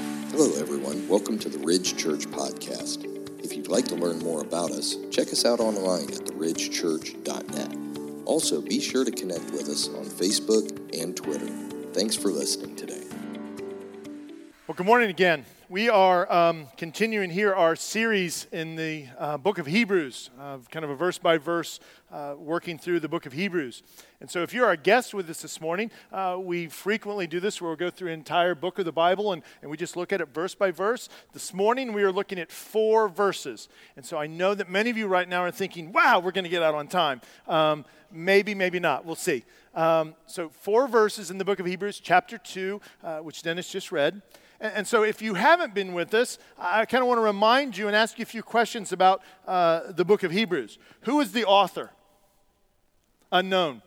Hello, everyone. Welcome to the Ridge Church Podcast. If you'd like to learn more about us, check us out online at theridgechurch.net. Also, be sure to connect with us on Facebook and Twitter. Thanks for listening today. Well, good morning again. We are um, continuing here our series in the uh, book of Hebrews, uh, kind of a verse by verse uh, working through the book of Hebrews. And so, if you're our guest with us this morning, uh, we frequently do this where we'll go through an entire book of the Bible and, and we just look at it verse by verse. This morning, we are looking at four verses. And so, I know that many of you right now are thinking, wow, we're going to get out on time. Um, maybe, maybe not. We'll see. Um, so, four verses in the book of Hebrews, chapter 2, uh, which Dennis just read. And, and so, if you haven't been with us, I kind of want to remind you and ask you a few questions about uh, the book of Hebrews. Who is the author? Unknown.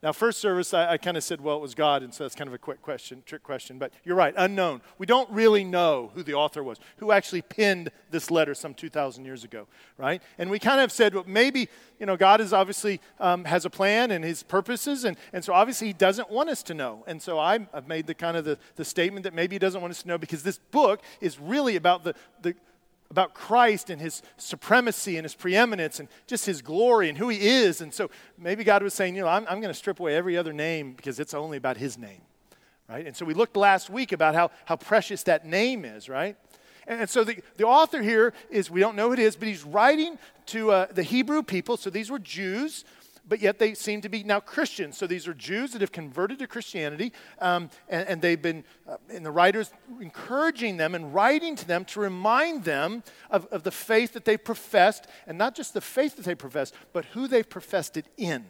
Now, first service, I, I kind of said, well, it was God, and so that's kind of a quick question, trick question. But you're right, unknown. We don't really know who the author was, who actually penned this letter some 2,000 years ago, right? And we kind of said, well, maybe, you know, God is obviously um, has a plan and his purposes, and, and so obviously he doesn't want us to know. And so I, I've made the kind of the, the statement that maybe he doesn't want us to know because this book is really about the, the, about Christ and his supremacy and his preeminence and just his glory and who he is. And so maybe God was saying, you know, I'm, I'm going to strip away every other name because it's only about his name, right? And so we looked last week about how, how precious that name is, right? And so the, the author here is, we don't know who it is, but he's writing to uh, the Hebrew people. So these were Jews but yet they seem to be now Christians. So these are Jews that have converted to Christianity, um, and, and, they've been, uh, and the writers encouraging them and writing to them to remind them of, of the faith that they professed, and not just the faith that they professed, but who they've professed it in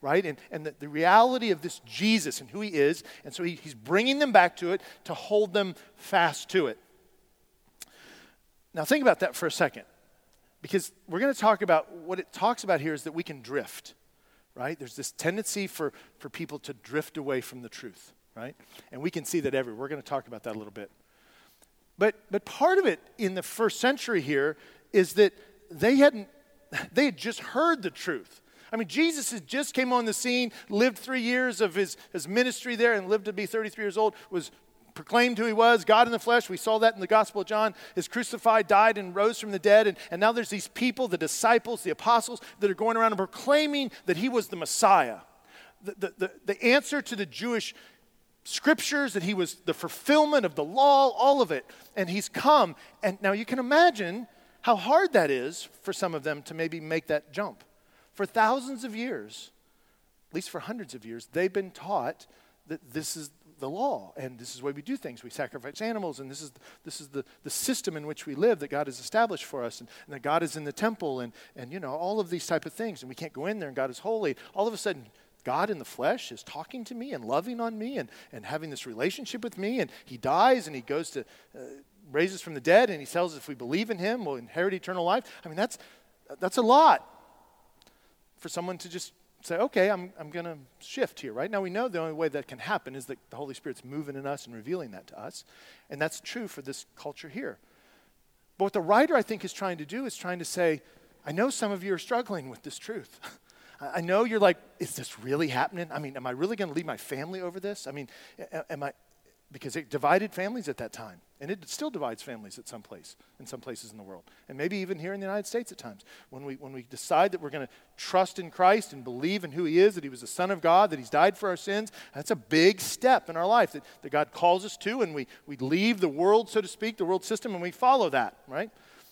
right? And, and the, the, reality of this Jesus and who he is. And so he, he's bringing them back to it to hold them fast to it. Now, think about that for a second, because we're going to talk about what it talks about here is that we can drift right? There's this tendency for, for people to drift away from the truth, right? And we can see that everywhere. We're going to talk about that a little bit. But, but part of it in the first century here is that they hadn't, they had just heard the truth. I mean, Jesus had just came on the scene, lived three years of his, his ministry there, and lived to be 33 years old, was proclaimed who he was, God in the flesh. We saw that in the Gospel of John, is crucified, died, and rose from the dead. And, and now there's these people, the disciples, the apostles, that are going around and proclaiming that he was the Messiah. The, the, the, the answer to the Jewish scriptures, that he was the fulfillment of the law, all of it. And he's come. And now you can imagine how hard that is for some of them to maybe make that jump. For thousands of years, at least for hundreds of years, they've been taught that this is the law, and this is the way we do things. We sacrifice animals, and this is, this is the, the system in which we live that God has established for us, and, and that God is in the temple, and, and you know, all of these type of things, and we can't go in there, and God is holy. All of a sudden, God in the flesh is talking to me and loving on me and, and having this relationship with me, and he dies and he goes to, uh, raises from the dead, and he tells us if we believe in him, we'll inherit eternal life. I mean, that's, that's a lot for someone to just say, okay, I'm, I'm going to shift here, right? Now we know the only way that can happen is that the Holy Spirit's moving in us and revealing that to us. And that's true for this culture here. But what the writer, I think, is trying to do is trying to say, I know some of you are struggling with this truth. I know you're like, is this really happening? I mean, am I really going to leave my family over this? I mean, am I, because it divided families at that time. And it still divides families at some place, in some places in the world. And maybe even here in the United States at times. When we, when we decide that we're going to trust in Christ and believe in who He is, that He was the Son of God, that He's died for our sins, that's a big step in our life that, that God calls us to. And we, we leave the world, so to speak, the world system, and we follow that, right?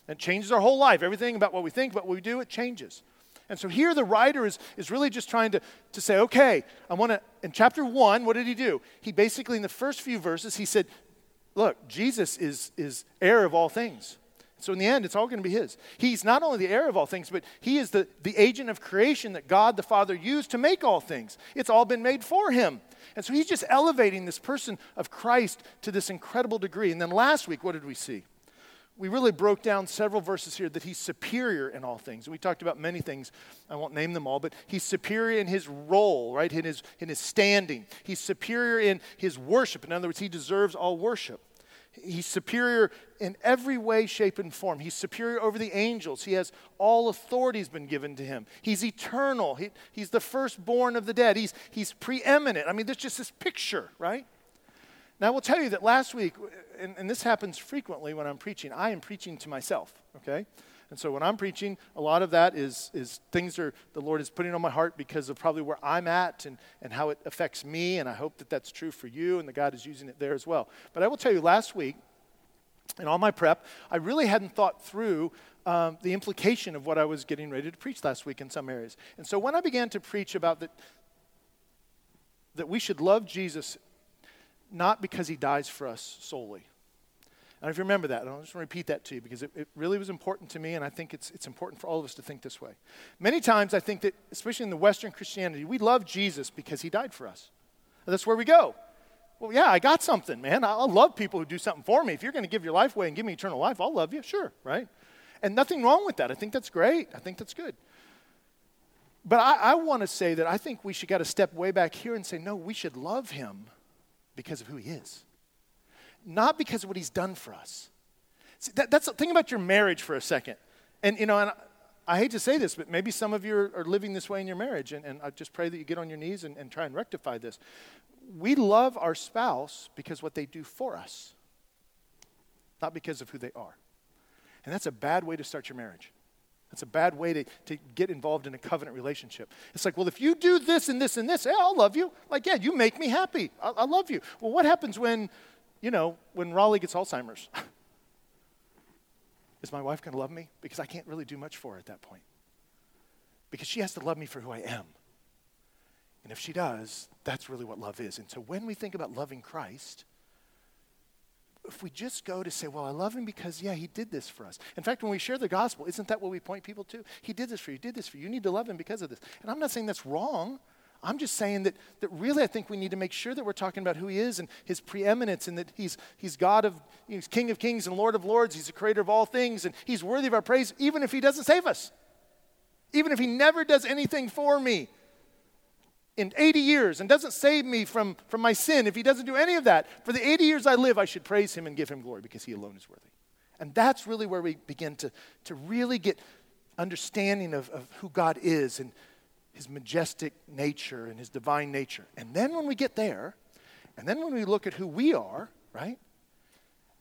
And changes our whole life. Everything about what we think, about what we do, it changes. And so here the writer is, is really just trying to, to say, okay, I want to, in chapter one, what did he do? He basically, in the first few verses, he said, look, Jesus is, is heir of all things. So in the end, it's all going to be his. He's not only the heir of all things, but he is the, the agent of creation that God the Father used to make all things. It's all been made for him. And so he's just elevating this person of Christ to this incredible degree. And then last week, what did we see? We really broke down several verses here that he's superior in all things. We talked about many things. I won't name them all, but he's superior in his role, right? In his, in his standing. He's superior in his worship. In other words, he deserves all worship. He's superior in every way, shape, and form. He's superior over the angels. He has all authority has been given to him. He's eternal. He, he's the firstborn of the dead. He's, he's preeminent. I mean, there's just this picture, right? Now, I will tell you that last week, and, and this happens frequently when I'm preaching, I am preaching to myself, okay? And so when I'm preaching, a lot of that is, is things are, the Lord is putting on my heart because of probably where I'm at and, and how it affects me. And I hope that that's true for you and that God is using it there as well. But I will tell you, last week, in all my prep, I really hadn't thought through um, the implication of what I was getting ready to preach last week in some areas. And so when I began to preach about that, that we should love Jesus not because he dies for us solely, and if you remember that, I'll just want to repeat that to you because it, it, really was important to me, and I think it's, it's important for all of us to think this way. Many times, I think that, especially in the Western Christianity, we love Jesus because he died for us. That's where we go. Well, yeah, I got something, man. I'll love people who do something for me. If you're going to give your life away and give me eternal life, I'll love you, sure, right? And nothing wrong with that. I think that's great. I think that's good. But I, I want to say that I think we should got to step way back here and say, no, we should love him because of who he is not because of what he's done for us. See, that, that's think about your marriage for a second. And you know, and I, I hate to say this, but maybe some of you are, are living this way in your marriage, and, and, I just pray that you get on your knees and, and try and rectify this. We love our spouse because what they do for us, not because of who they are. And that's a bad way to start your marriage. That's a bad way to, to get involved in a covenant relationship. It's like, well, if you do this and this and this, yeah, I'll love you. Like, yeah, you make me happy. I, I love you. Well, what happens when you know, when Raleigh gets Alzheimer's, is my wife going to love me? Because I can't really do much for her at that point. Because she has to love me for who I am. And if she does, that's really what love is. And so when we think about loving Christ, if we just go to say, well, I love him because, yeah, he did this for us. In fact, when we share the gospel, isn't that what we point people to? He did this for you, did this for you. You need to love him because of this. And I'm not saying that's wrong. I'm just saying that, that really I think we need to make sure that we're talking about who he is and his preeminence and that he's, he's God of, he's King of kings and Lord of lords. He's the creator of all things and he's worthy of our praise even if he doesn't save us. Even if he never does anything for me in 80 years and doesn't save me from, from my sin, if he doesn't do any of that, for the 80 years I live, I should praise him and give him glory because he alone is worthy. And that's really where we begin to, to really get understanding of, of who God is and his majestic nature and his divine nature. And then when we get there, and then when we look at who we are, right?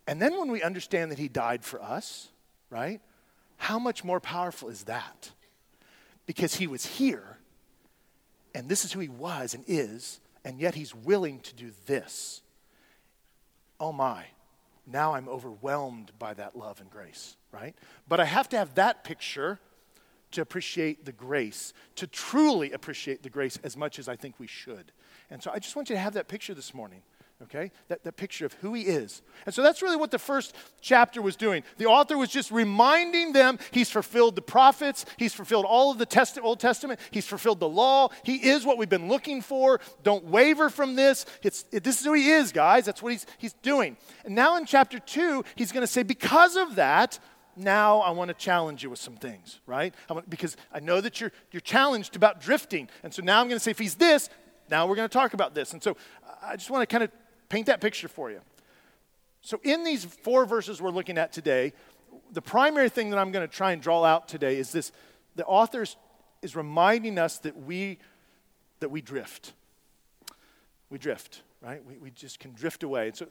And then when we understand that he died for us, right? How much more powerful is that? Because he was here, and this is who he was and is, and yet he's willing to do this. Oh my, now I'm overwhelmed by that love and grace, right? But I have to have that picture to appreciate the grace, to truly appreciate the grace as much as I think we should. And so I just want you to have that picture this morning, okay? That, that picture of who he is. And so that's really what the first chapter was doing. The author was just reminding them he's fulfilled the prophets, he's fulfilled all of the Test- Old Testament, he's fulfilled the law. He is what we've been looking for. Don't waver from this. It's, it, this is who he is, guys. That's what he's, he's doing. And now in chapter two, he's going to say, because of that, now I want to challenge you with some things, right? I want, because I know that you're, you're challenged about drifting. And so now I'm going to say, if he's this, now we're going to talk about this. And so I just want to kind of paint that picture for you. So, in these four verses we're looking at today, the primary thing that I'm going to try and draw out today is this the author is reminding us that we, that we drift. We drift, right? We, we just can drift away. And so,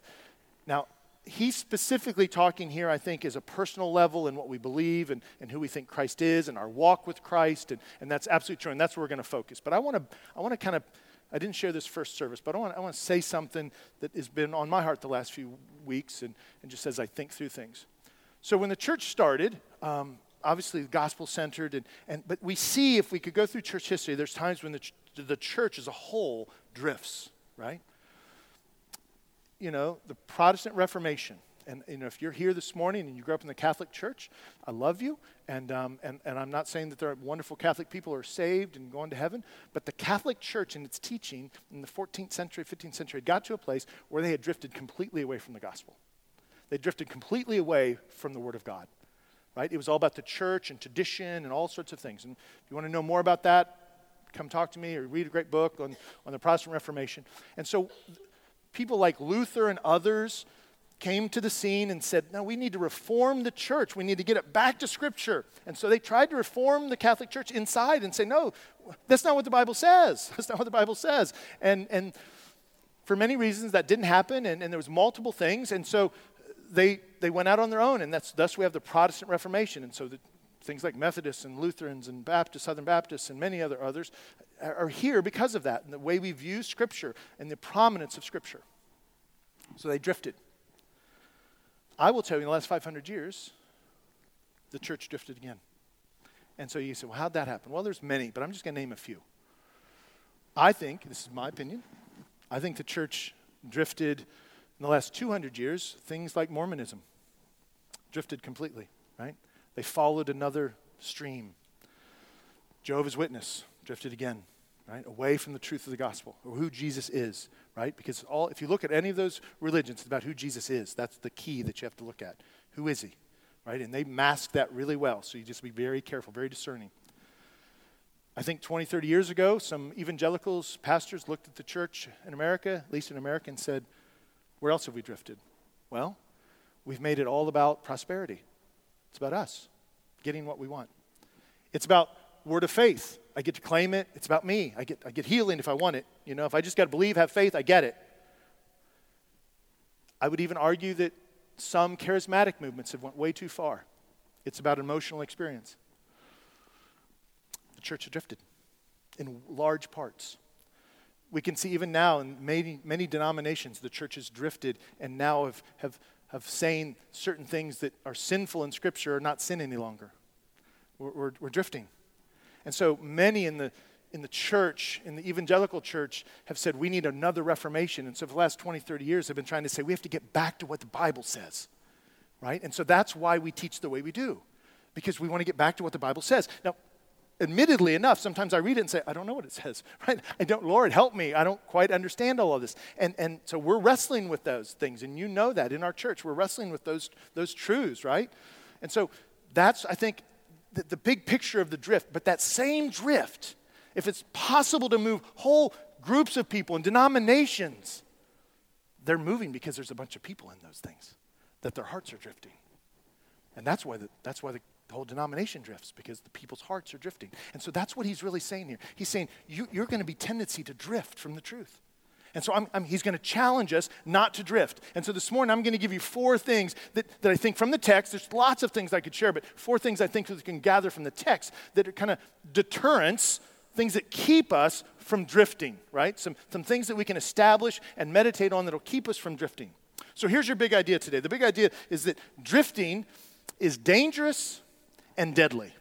now, he's specifically talking here, I think, as a personal level and what we believe and, and who we think Christ is and our walk with Christ. And, and that's absolutely true. And that's where we're going to focus. But I want to I want to kind of, I didn't share this first service, but I want, I want to say something that has been on my heart the last few weeks and, and just as I think through things. So when the church started, um, obviously gospel centered, and, and, but we see if we could go through church history, there's times when the, ch- the church as a whole drifts, right? you know, the Protestant Reformation. And you know, if you're here this morning and you grew up in the Catholic Church, I love you. And, um, and, and I'm not saying that there are wonderful Catholic people who are saved and going to heaven, but the Catholic Church and its teaching in the 14th century, 15th century got to a place where they had drifted completely away from the gospel. They drifted completely away from the Word of God. Right? It was all about the church and tradition and all sorts of things. And if you want to know more about that, come talk to me or read a great book on, on the Protestant Reformation. And so people like Luther and others came to the scene and said, No, we need to reform the church. We need to get it back to Scripture. And so they tried to reform the Catholic Church inside and say, No, that's not what the Bible says. That's not what the Bible says. And, and for many reasons, that didn't happen, and, and there was multiple things, and so they, they went out on their own, and that's, thus we have the Protestant Reformation. And so the, things like Methodists and Lutherans and Baptists, Southern Baptists, and many other others are, are here because of that, and the way we view Scripture and the prominence of Scripture. So they drifted. I will tell you, in the last 500 years, the church drifted again. And so you say, well, how'd that happen? Well, there's many, but I'm just going to name a few. I think, this is my opinion, I think the church drifted in the last 200 years, things like Mormonism drifted completely, right? They followed another stream. Jehovah's Witness drifted again, right? Away from the truth of the gospel or who Jesus is, right? Because all, if you look at any of those religions, it's about who Jesus is. That's the key that you have to look at. Who is he? right? And they mask that really well. So you just be very careful, very discerning. I think 20, 30 years ago, some evangelicals, pastors looked at the church in America, at least in America, and said, Where else have we drifted? Well, we've made it all about prosperity. It's about us getting what we want. It's about word of faith. I get to claim it. It's about me. I get, I get healing if I want it. You know, if I just got to believe, have faith, I get it. I would even argue that some charismatic movements have went way too far. It's about emotional experience. The church drifted in large parts. We can see even now in many, many denominations, the church has drifted and now have, have, have saying certain things that are sinful in Scripture are not sin any longer. We're, we're, we're drifting. And so many in the in the church, in the evangelical church, have said we need another reformation. And so for the last 20, 30 years, they've been trying to say we have to get back to what the Bible says, right? And so that's why we teach the way we do, because we want to get back to what the Bible says. Now, admittedly enough, sometimes I read it and say, I don't know what it says, right? I don't, Lord, help me. I don't quite understand all of this. And, and so we're wrestling with those things, and you know that in our church. We're wrestling with those, those truths, right? And so that's, I think, the, the big picture of the drift. But that same drift, if it's possible to move whole groups of people and denominations, they're moving because there's a bunch of people in those things, that their hearts are drifting. And that's why the, that's why the, whole denomination drifts, because the people's hearts are drifting. And so that's what he's really saying here. He's saying you, you're going to be tendency to drift from the truth. And so I'm, I'm, he's going to challenge us not to drift. And so this morning I'm going to give you four things that, that I think from the text, there's lots of things I could share, but four things I think that we can gather from the text that are kind of deterrents things that keep us from drifting, right? Some, some things that we can establish and meditate on that'll keep us from drifting. So here's your big idea today. The big idea is that drifting is dangerous and deadly.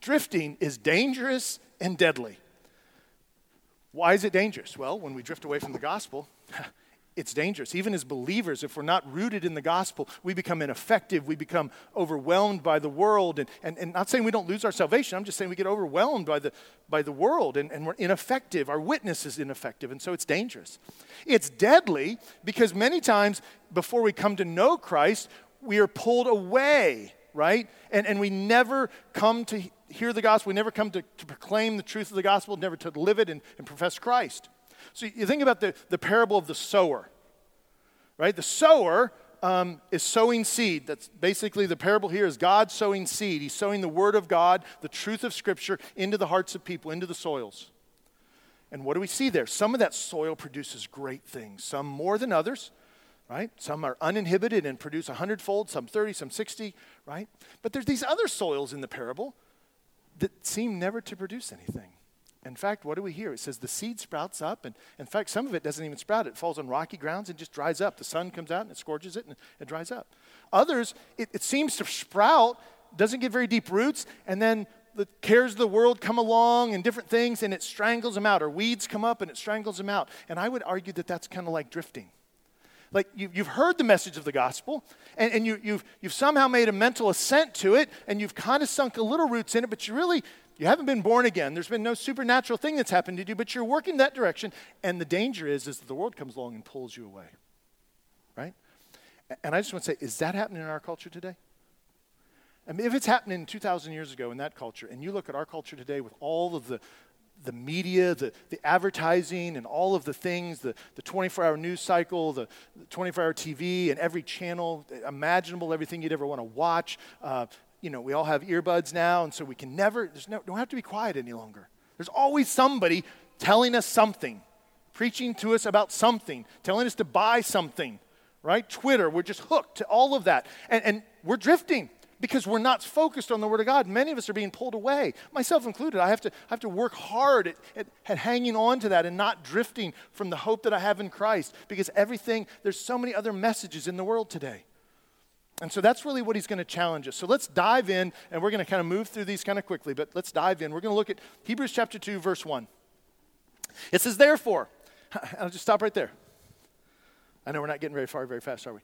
Drifting is dangerous and deadly. Why is it dangerous? Well, when we drift away from the gospel, it's dangerous. Even as believers, if we're not rooted in the gospel, we become ineffective. We become overwhelmed by the world. And, and, and not saying we don't lose our salvation, I'm just saying we get overwhelmed by the, by the world and, and we're ineffective. Our witness is ineffective, and so it's dangerous. It's deadly because many times before we come to know Christ, we are pulled away, right? And, and we never come to hear the gospel, we never come to, to proclaim the truth of the gospel, never to live it and, and profess Christ. So you think about the, the parable of the sower, right? The sower um, is sowing seed. That's basically the parable here is God sowing seed. He's sowing the word of God, the truth of Scripture, into the hearts of people, into the soils. And what do we see there? Some of that soil produces great things, some more than others, right? Some are uninhibited and produce a hundredfold, some 30, some 60, right? But there's these other soils in the parable that seem never to produce anything. In fact, what do we hear? It says the seed sprouts up, and in fact, some of it doesn't even sprout. It falls on rocky grounds and just dries up. The sun comes out and it scorches it and it dries up. Others, it, it seems to sprout, doesn't get very deep roots, and then the cares of the world come along and different things, and it strangles them out, or weeds come up and it strangles them out. And I would argue that that's kind of like drifting. Like you, have heard the message of the gospel, and, and you, you've, you've somehow made a mental assent to it, and you've kind of sunk a little roots in it, but you really you haven't been born again. There's been no supernatural thing that's happened to you, but you're working that direction. And the danger is, is that the world comes along and pulls you away. Right? And I just want to say, is that happening in our culture today? I mean, if it's happening 2,000 years ago in that culture, and you look at our culture today with all of the, the media, the, the advertising, and all of the things, the, the 24 hour news cycle, the, 24 hour TV, and every channel imaginable, everything you'd ever want to watch, uh, you know, we all have earbuds now, and so we can never, there's no, don't have to be quiet any longer. There's always somebody telling us something, preaching to us about something, telling us to buy something, right? Twitter, we're just hooked to all of that. And, and we're drifting because we're not focused on the Word of God. Many of us are being pulled away, myself included. I have to, I have to work hard at, at, at, hanging on to that and not drifting from the hope that I have in Christ because everything, there's so many other messages in the world today. And so that's really what he's going to challenge us. So let's dive in, and we're going to kind of move through these kind of quickly, but let's dive in. We're going to look at Hebrews chapter 2, verse 1. It says, Therefore, I'll just stop right there. I know we're not getting very far very fast, are we?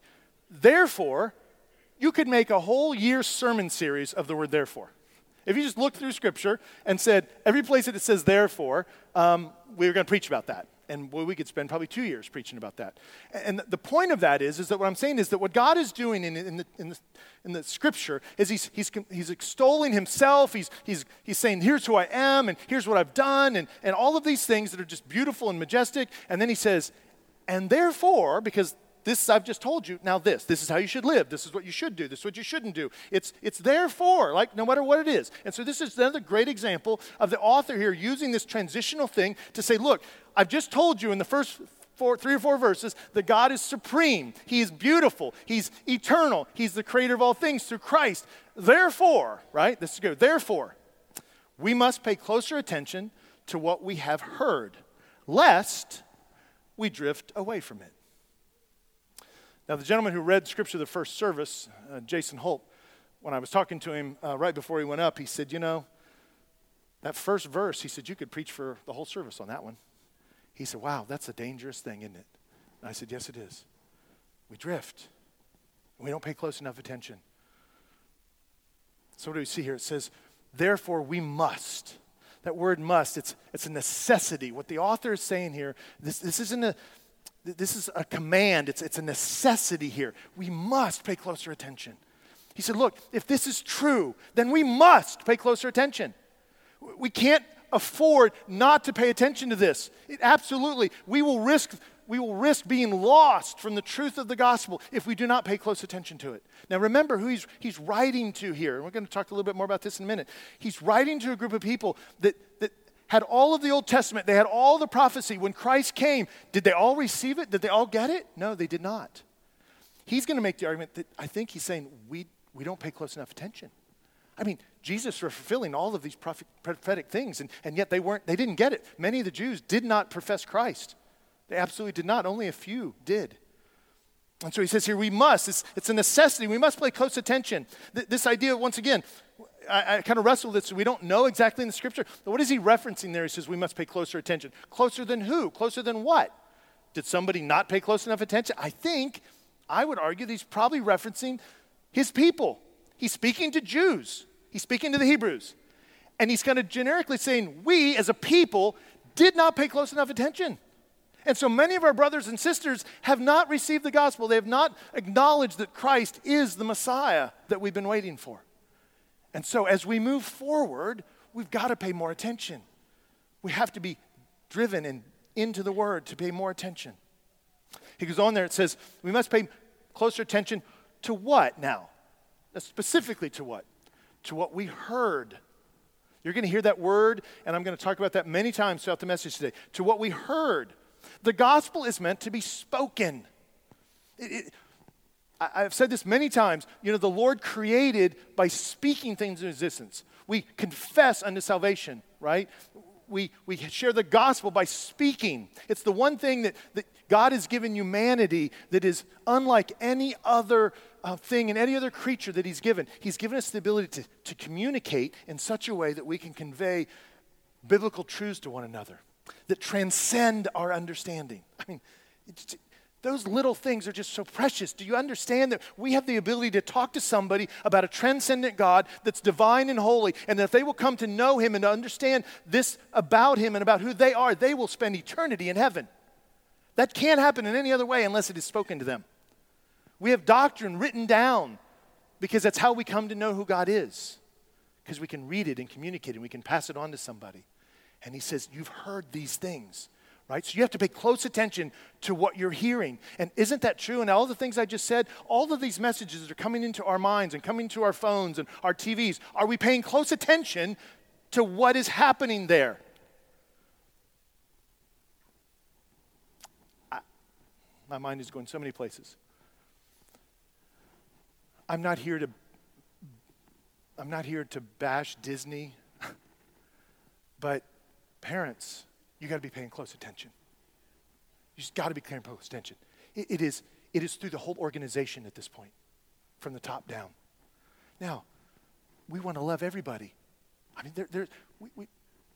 Therefore, you could make a whole year sermon series of the word therefore. If you just looked through Scripture and said, every place that it says therefore, um, we are going to preach about that and boy, we could spend probably two years preaching about that. And the point of that is, is that what I'm saying is that what God is doing in, in, the, in, the, in the scripture is he's, he's, he's extolling himself. He's, he's, he's saying, here's who I am, and here's what I've done, and, and all of these things that are just beautiful and majestic. And then he says, and therefore, because this I've just told you. Now, this. This is how you should live. This is what you should do. This is what you shouldn't do. It's, it's therefore, like no matter what it is. And so, this is another great example of the author here using this transitional thing to say, look, I've just told you in the first four, three or four verses that God is supreme. He is beautiful. He's eternal. He's the creator of all things through Christ. Therefore, right? This is good. Therefore, we must pay closer attention to what we have heard, lest we drift away from it. Now, the gentleman who read scripture the first service, uh, Jason Holt, when I was talking to him uh, right before he went up, he said, You know, that first verse, he said, You could preach for the whole service on that one. He said, Wow, that's a dangerous thing, isn't it? And I said, Yes, it is. We drift, we don't pay close enough attention. So, what do we see here? It says, Therefore, we must. That word must, it's, it's a necessity. What the author is saying here, this, this isn't a this is a command, it's, it's a necessity here. We must pay closer attention. He said, Look, if this is true, then we must pay closer attention. We can't afford not to pay attention to this. It, absolutely, we will risk we will risk being lost from the truth of the gospel if we do not pay close attention to it. Now, remember who he's, he's writing to here. We're going to talk a little bit more about this in a minute. He's writing to a group of people that, that had all of the Old Testament, they had all the prophecy. When Christ came, did they all receive it? Did they all get it? No, they did not. He's going to make the argument that I think he's saying we, we don't pay close enough attention. I mean, Jesus was fulfilling all of these prophetic things, and, and yet they weren't, they didn't get it. Many of the Jews did not profess Christ. They absolutely did not. Only a few did. And so he says here, we must, it's, it's a necessity. We must pay close attention. Th- this idea, once again, I, I kind of wrestle with this. We don't know exactly in the scripture. What is he referencing there? He says we must pay closer attention. Closer than who? Closer than what? Did somebody not pay close enough attention? I think, I would argue that he's probably referencing his people. He's speaking to Jews, he's speaking to the Hebrews. And he's kind of generically saying, we as a people did not pay close enough attention. And so many of our brothers and sisters have not received the gospel. They have not acknowledged that Christ is the Messiah that we've been waiting for. And so as we move forward, we've got to pay more attention. We have to be driven and into the word to pay more attention. He goes on there, it says, we must pay closer attention to what now? Specifically to what? To what we heard. You're going to hear that word, and I'm going to talk about that many times throughout the message today. To what we heard. The gospel is meant to be spoken. It, it, I've said this many times. You know, the Lord created by speaking things into existence. We confess unto salvation, right? We, we share the gospel by speaking. It's the one thing that, that God has given humanity that is unlike any other uh, thing and any other creature that He's given. He's given us the ability to, to communicate in such a way that we can convey biblical truths to one another that transcend our understanding. I mean, those little things are just so precious. Do you understand that we have the ability to talk to somebody about a transcendent God that's divine and holy, and that if they will come to know Him and to understand this about Him and about who they are, they will spend eternity in heaven? That can't happen in any other way unless it is spoken to them. We have doctrine written down because that's how we come to know who God is, because we can read it and communicate it and we can pass it on to somebody. And He says, You've heard these things right? So you have to pay close attention to what you're hearing. And isn't that true? And all the things I just said, all of these messages are coming into our minds and coming to our phones and our TVs, are we paying close attention to what is happening there? My mind is going so many places. I'm not here to I'm not here to bash Disney, but parents, you got to be paying close attention. You just got to be paying close attention. It, it, is, it is through the whole organization at this point, from the top down. Now, we want to love everybody. I mean, there, there, we, we,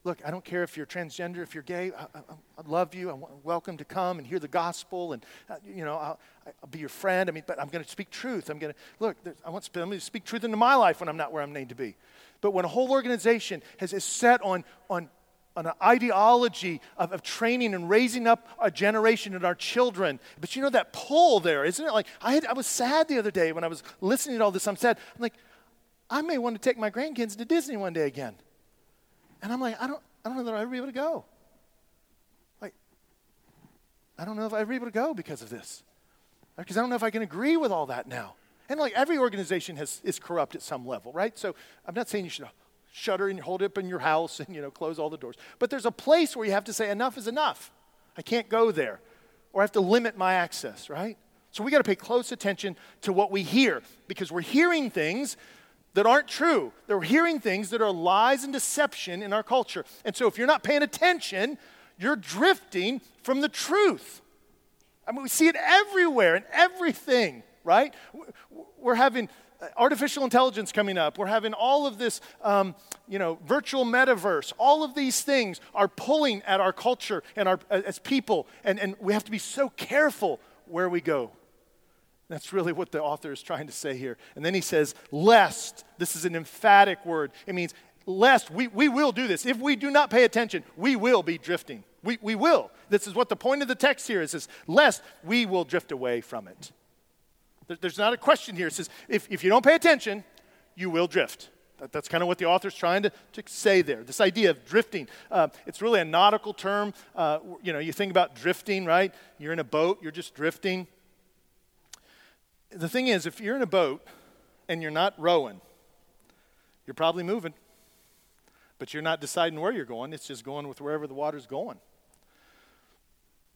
look, I don't care if you're transgender, if you're gay, I, I, I love you. I'm welcome to come and hear the gospel, and uh, you know, I'll, I'll, be your friend. I mean, but I'm going to speak truth. I'm going to look. I want to speak truth into my life when I'm not where I'm named to be. But when a whole organization has is set on on an ideology of, of training and raising up a generation and our children. But you know that pull there, isn't it? Like I, had, I was sad the other day when I was listening to all this. I'm sad. I'm like, I may want to take my grandkids to Disney one day again. And I'm like, I don't, I don't know that I'll ever be able to go. Like, I don't know if I'll ever be able to go because of this. Because I don't know if I can agree with all that now. And like every organization has, is corrupt at some level, right? So I'm not saying you should shutter and hold it up in your house and, you know, close all the doors. But there's a place where you have to say, enough is enough. I can't go there. Or I have to limit my access, right? So we got to pay close attention to what we hear because we're hearing things that aren't true. They're hearing things that are lies and deception in our culture. And so if you're not paying attention, you're drifting from the truth. I mean, we see it everywhere in everything, right? We're having artificial intelligence coming up. We're having all of this, um, you know, virtual metaverse. All of these things are pulling at our culture and our as people, and, and we have to be so careful where we go. That's really what the author is trying to say here. And then he says, lest. This is an emphatic word. It means, lest we, we will do this. If we do not pay attention, we will be drifting. We, we will. This is what the point of the text here is, is lest we will drift away from it. There, there's not a question here. It says, if, if you don't pay attention, you will drift. That, that's kind of what the author's trying to, to say there. This idea of drifting. Uh, it's really a nautical term. Uh, you know, you think about drifting, right? You're in a boat, you're just drifting the thing is, if you're in a boat and you're not rowing, you're probably moving, but you're not deciding where you're going. It's just going with wherever the water's going.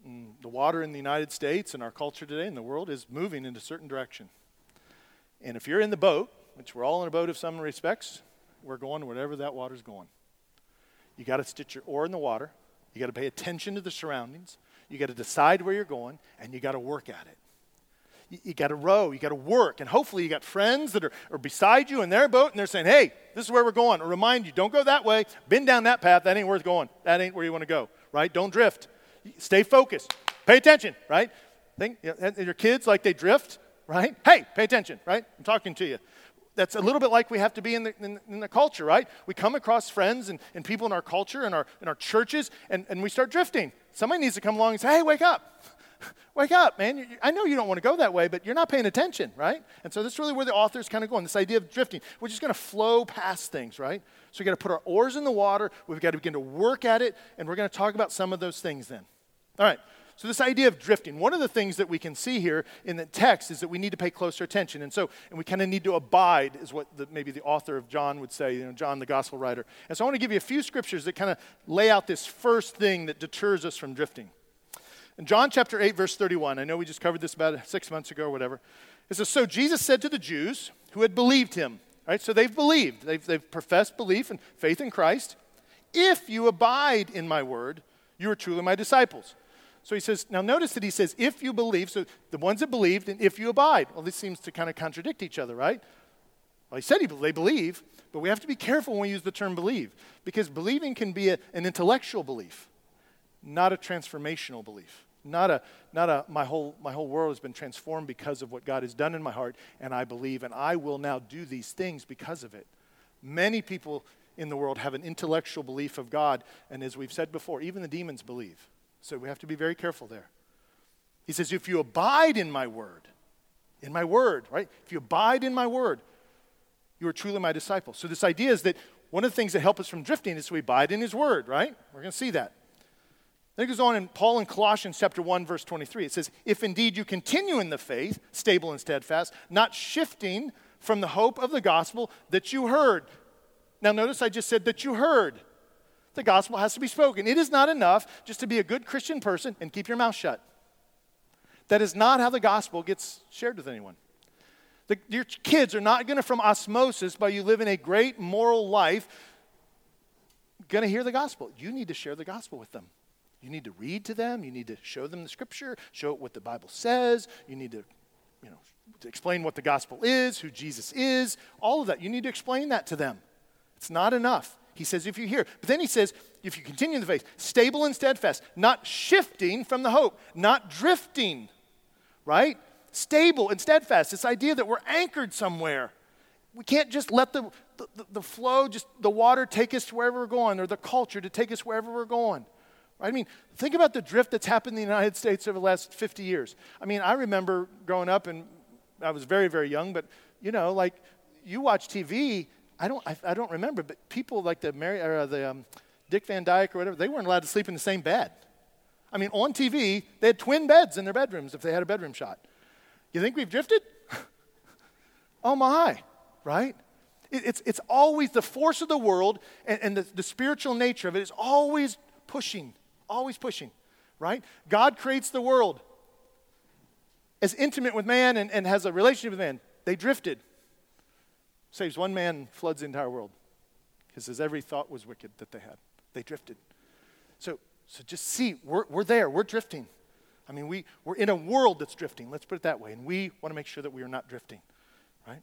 And mm, the water in the United States and our culture today in the world is moving in a certain direction. And if you're in the boat, which we're all in a boat of some respects, we're going wherever that water's going. You got to stitch your oar in the water. You got to pay attention to the surroundings. You got to decide where you're going, and you got to work at it you, you got to row, you got to work. And hopefully you got friends that are, are beside you in their boat and they're saying, hey, this is where we're going. Or remind you, don't go that way. Been down that path. That ain't worth going. That ain't where you want to go, right? Don't drift. Stay focused. Pay attention, right? Think, your kids, like they drift, right? Hey, pay attention, right? I'm talking to you that's a little bit like we have to be in the, in, in, the culture, right? We come across friends and, and people in our culture and our, in our churches, and, and we start drifting. Somebody needs to come along and say, hey, wake up. Wake up, man. I know you don't want to go that way, but you're not paying attention, right? And so that's really where the author's kind of going this idea of drifting. We're just going to flow past things, right? So we've got to put our oars in the water. We've got to begin to work at it, and we're going to talk about some of those things then. All right. So, this idea of drifting, one of the things that we can see here in the text is that we need to pay closer attention. And so, and we kind of need to abide, is what the, maybe the author of John would say, you know, John, the gospel writer. And so, I want to give you a few scriptures that kind of lay out this first thing that deters us from drifting. In John chapter 8, verse 31, I know we just covered this about six months ago or whatever. It says, So Jesus said to the Jews who had believed him, right? So they've believed, they've, they've professed belief and faith in Christ. If you abide in my word, you are truly my disciples. So he says, now notice that he says, if you believe, so the ones that believed, and if you abide. Well, this seems to kind of contradict each other, right? Well, he said he, they believe, but we have to be careful when we use the term believe, because believing can be a, an intellectual belief, not a transformational belief. Not a, not a, my whole, my whole world has been transformed because of what God has done in my heart, and I believe, and I will now do these things because of it. Many people in the world have an intellectual belief of God, and as we've said before, even the demons believe. So we have to be very careful there. He says, If you abide in my word, in my word, right? If you abide in my word, you are truly my disciple. So this idea is that one of the things that help us from drifting is we abide in his word, right? We're going to see that. Then it goes on in Paul in Colossians chapter 1, verse 23. It says, If indeed you continue in the faith, stable and steadfast, not shifting from the hope of the gospel that you heard. Now, notice I just said that you heard. The gospel has to be spoken. It is not enough just to be a good Christian person and keep your mouth shut. That is not how the gospel gets shared with anyone. The, your kids are not going to, from osmosis, by you living a great moral life, going to hear the gospel. You need to share the gospel with them. You need to read to them. You need to show them the scripture, show what the Bible says. You need to, you know, to explain what the gospel is, who Jesus is, all of that. You need to explain that to them. It's not enough. He says, if you hear. But then he says, if you continue in the faith, stable and steadfast, not shifting from the hope, not drifting, right? Stable and steadfast. This idea that we're anchored somewhere. We can't just let the, the, the flow, just the water take us to wherever we're going, or the culture to take us wherever we're going. I mean, think about the drift that's happened in the United States over the last 50 years. I mean, I remember growing up, and I was very, very young, but you know, like you watch TV. I don't, I, I don't remember, but people like the Mary or uh, the um, Dick Van Dyke or whatever, they weren't allowed to sleep in the same bed. I mean, on TV, they had twin beds in their bedrooms if they had a bedroom shot. You think we've drifted? oh my, right? It, it's, it's always the force of the world and, and the, the spiritual nature of it is always pushing, always pushing, right? God creates the world as intimate with man and, and has a relationship with man. They drifted. Saves one man, floods the entire world. He says every thought was wicked that they had. They drifted. So, so just see, we're, we're there, we're drifting. I mean, we, we're in a world that's drifting, let's put it that way, and we want to make sure that we are not drifting, right?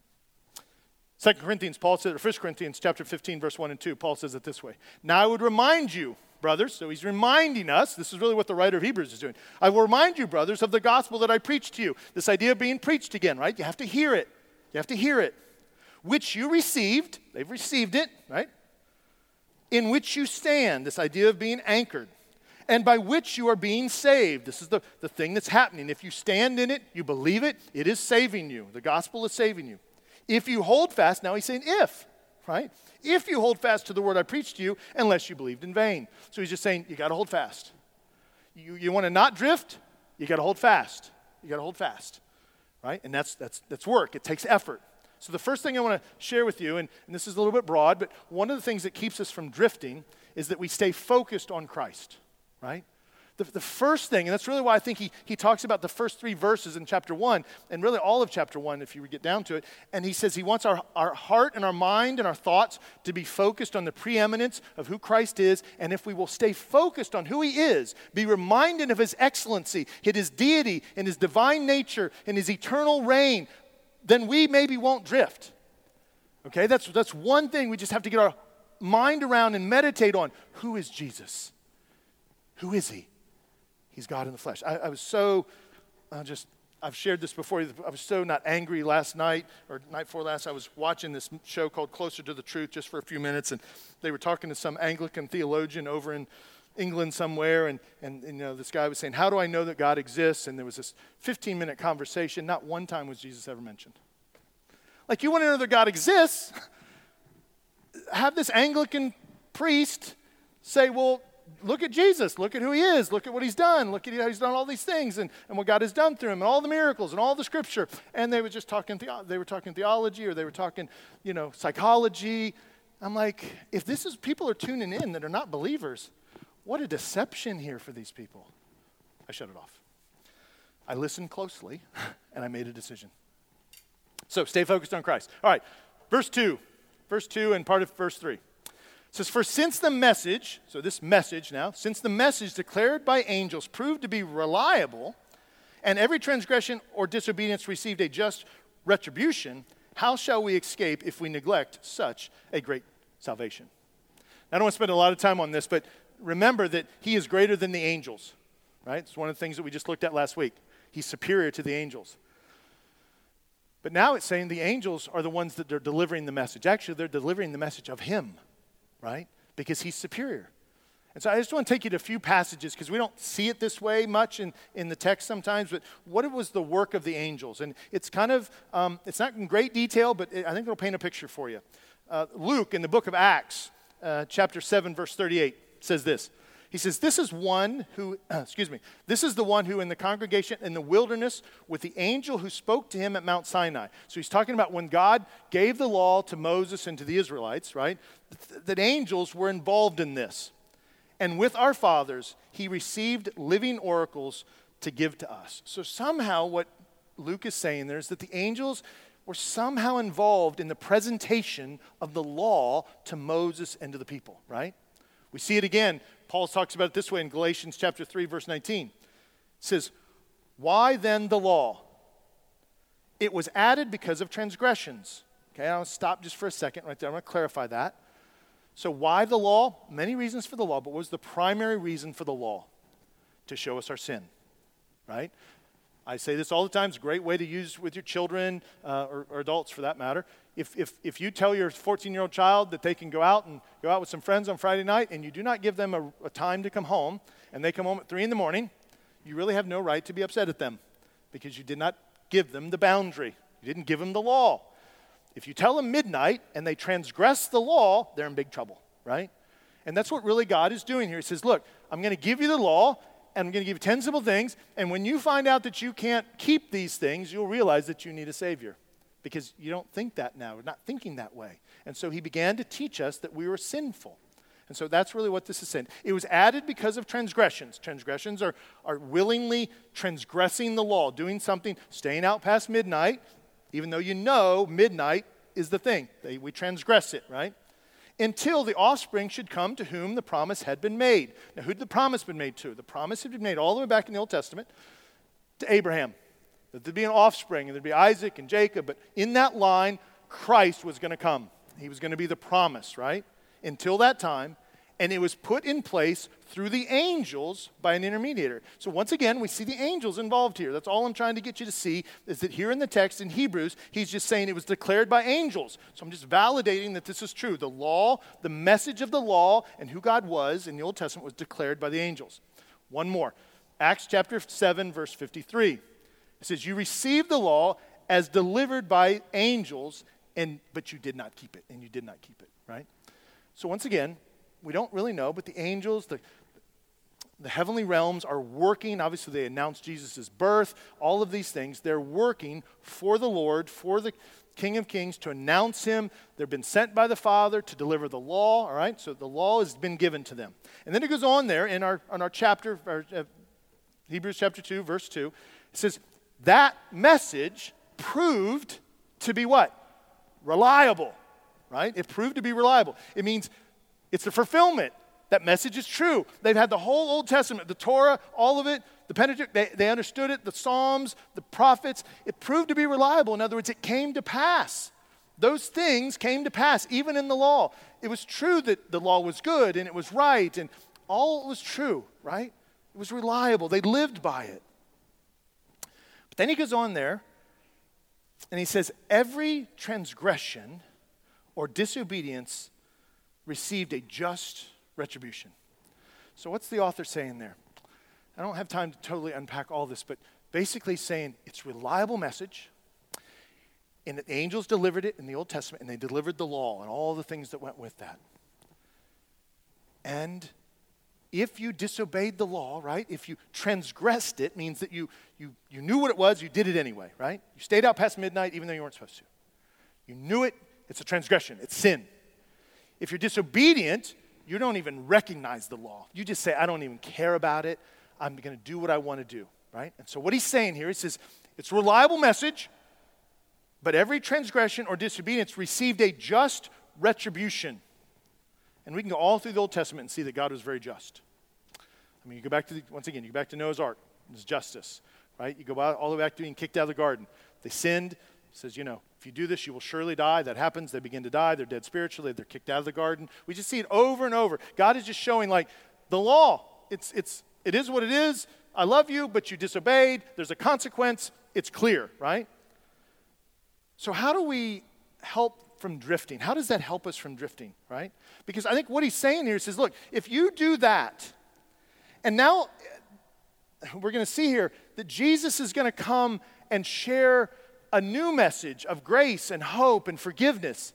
Second Corinthians, Paul says, or 1 Corinthians chapter 15, verse 1 and 2, Paul says it this way. Now I would remind you, brothers, so he's reminding us, this is really what the writer of Hebrews is doing. I will remind you, brothers, of the gospel that I preached to you. This idea of being preached again, right? You have to hear it. You have to hear it. Which you received, they've received it, right? In which you stand, this idea of being anchored and by which you are being saved. This is the, the thing that's happening. If you stand in it, you believe it, it is saving you. The gospel is saving you. If you hold fast, now he's saying if, right? If you hold fast to the word I preached to you, unless you believed in vain. So he's just saying, you got to hold fast. You, you want to not drift? You got to hold fast. You got to hold fast, right? And that's, that's, that's work, it takes effort. So the first thing I want to share with you, and, and this is a little bit broad, but one of the things that keeps us from drifting is that we stay focused on Christ right? The, the first thing, and that's really why I think he, he talks about the first three verses in chapter one, and really all of chapter one, if you get down to it. And he says he wants our, our heart and our mind and our thoughts to be focused on the preeminence of who Christ is. And if we will stay focused on who he is, be reminded of his excellency, his deity, and his divine nature, and his eternal reign, then we maybe won't drift. Okay, that's, that's one thing we just have to get our mind around and meditate on. Who is Jesus? Who is he? He's God in the flesh. I, I was so uh, just, I've shared this before. I was so not angry last night or night before last. I was watching this show called Closer to the Truth just for a few minutes, and they were talking to some Anglican theologian over in England somewhere, and, and, and, you know, this guy was saying, How do I know that God exists? And there was this 15 minute conversation. Not one time was Jesus ever mentioned. Like, you want to know that God exists? Have this Anglican priest say, Well, look at Jesus. Look at who he is. Look at what he's done. Look at how he's done all these things and, and what God has done through him and all the miracles and all the scripture. And they were just talking, the, they were talking theology or they were talking, you know, psychology. I'm like, if this is people are tuning in that are not believers, what a deception here for these people. I shut it off. I listened closely and I made a decision. So stay focused on Christ. All right, verse 2. Verse 2 and part of verse 3 says, For since the message, so this message now, since the message declared by angels proved to be reliable, and every transgression or disobedience received a just retribution, how shall we escape if we neglect such a great salvation? I don't want to spend a lot of time on this, but remember that he is greater than the angels, right? It's one of the things that we just looked at last week. He's superior to the angels. But now it's saying the angels are the ones that are delivering the message. Actually, they're delivering the message of him right? Because he's superior. And so I just want to take you to a few passages because we don't see it this way much in, in the text sometimes, but what was the work of the angels? And it's kind of, um, it's not in great detail, but it, I think it'll paint a picture for you. Uh, Luke in the book of Acts, uh, chapter 7, verse 38, says this he says, This is one who, excuse me, this is the one who in the congregation in the wilderness with the angel who spoke to him at Mount Sinai. So he's talking about when God gave the law to Moses and to the Israelites, right? That angels were involved in this. And with our fathers, he received living oracles to give to us. So somehow, what Luke is saying there is that the angels were somehow involved in the presentation of the law to Moses and to the people, right? We see it again. Paul talks about it this way in Galatians chapter 3 verse 19. It says, "Why then the law? It was added because of transgressions." Okay, I'll stop just for a second right there. I'm going to clarify that. So, why the law? Many reasons for the law, but what was the primary reason for the law? To show us our sin, right? I say this all the time. It's a great way to use with your children uh, or, or, adults for that matter. If, if, if you tell your 14 year old child that they can go out and go out with some friends on Friday night and you do not give them a, a time to come home and they come home at 3 in the morning, you really have no right to be upset at them because you did not give them the boundary. You didn't give them the law. If you tell them midnight and they transgress the law, they're in big trouble, right? And that's what really God is doing here. He says, Look, I'm going to give you the law, and I'm going to give you 10 simple things. And when you find out that you can't keep these things, you'll realize that you need a Savior because you don't think that now. We're not thinking that way. And so he began to teach us that we were sinful. And so that's really what this is saying. It was added because of transgressions. Transgressions are, are willingly transgressing the law, doing something, staying out past midnight, even though you know midnight is the thing. They, we transgress it, right? Until the offspring should come to whom the promise had been made. Now, who had the promise been made to? The promise had been made all the way back in the Old Testament to Abraham. That there'd be an offspring, and there'd be Isaac and Jacob, but in that line, Christ was going to come. He was going to be the promise, right? Until that time, and it was put in place through the angels by an intermediator. So once again, we see the angels involved here. That's all I'm trying to get you to see is that here in the text in Hebrews, he's just saying it was declared by angels. So I'm just validating that this is true. The law, the message of the law and who God was in the Old Testament was declared by the angels. One more. Acts chapter 7 verse 53. It says you received the law as delivered by angels and but you did not keep it and you did not keep it, right? So once again, we don't really know, but the angels, the, the heavenly realms are working. Obviously, they announced Jesus' birth, all of these things. They're working for the Lord, for the King of Kings, to announce him. They've been sent by the Father to deliver the law, all right? So the law has been given to them. And then it goes on there in our, in our chapter, our, uh, Hebrews chapter 2, verse 2. It says, that message proved to be what? Reliable, right? It proved to be reliable. It means it's the fulfillment. That message is true. They've had the whole Old Testament, the Torah, all of it, the Pentateuch, they, they understood it, the Psalms, the prophets. It proved to be reliable. In other words, it came to pass. Those things came to pass, even in the law. It was true that the law was good and it was right and all was true, right? It was reliable. They lived by it. But then he goes on there and he says, Every transgression or disobedience received a just retribution. So, what's the author saying there? I don't have time to totally unpack all this, but basically saying it's reliable message, and the angels delivered it in the Old Testament, and they delivered the law and all the things that went with that. And if you disobeyed the law, right, if you transgressed it, means that you, you, you knew what it was, you did it anyway, right? You stayed out past midnight even though you weren't supposed to. You knew it, it's a transgression, it's sin. If you're disobedient, you don't even recognize the law. You just say, I don't even care about it. I'm going to do what I want to do, right? And so what he's saying here, he says, it's a reliable message, but every transgression or disobedience received a just retribution. And we can go all through the Old Testament and see that God was very just. I mean, you go back to, the, once again, you go back to Noah's Ark, it's justice, right? You go all the way back to being kicked out of the garden. They sinned, says, you know, if you do this, you will surely die. That happens. They begin to die. They're dead spiritually. They're kicked out of the garden. We just see it over and over. God is just showing, like, the law. It's, it's, it is what it is. I love you, but you disobeyed. There's a consequence. It's clear, right? So, how do we help from drifting? How does that help us from drifting, right? Because I think what he's saying here says, look, if you do that, and now we're going to see here that Jesus is going to come and share a new message of grace and hope and forgiveness.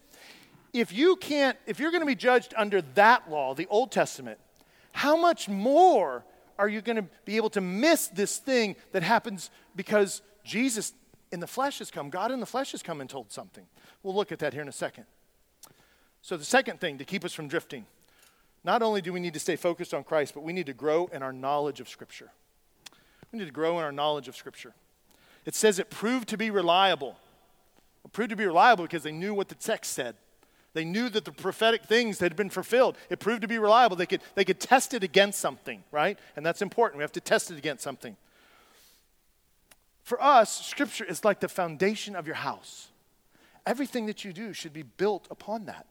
If you can't, if you're going to be judged under that law, the Old Testament, how much more are you going to be able to miss this thing that happens because Jesus in the flesh has come? God in the flesh has come and told something. We'll look at that here in a second. So, the second thing to keep us from drifting not only do we need to stay focused on Christ, but we need to grow in our knowledge of Scripture. We need to grow in our knowledge of Scripture. It says it proved to be reliable. It proved to be reliable because they knew what the text said. They knew that the prophetic things had been fulfilled. It proved to be reliable. They could, they could test it against something, right? And that's important. We have to test it against something. For us, Scripture is like the foundation of your house. Everything that you do should be built upon that.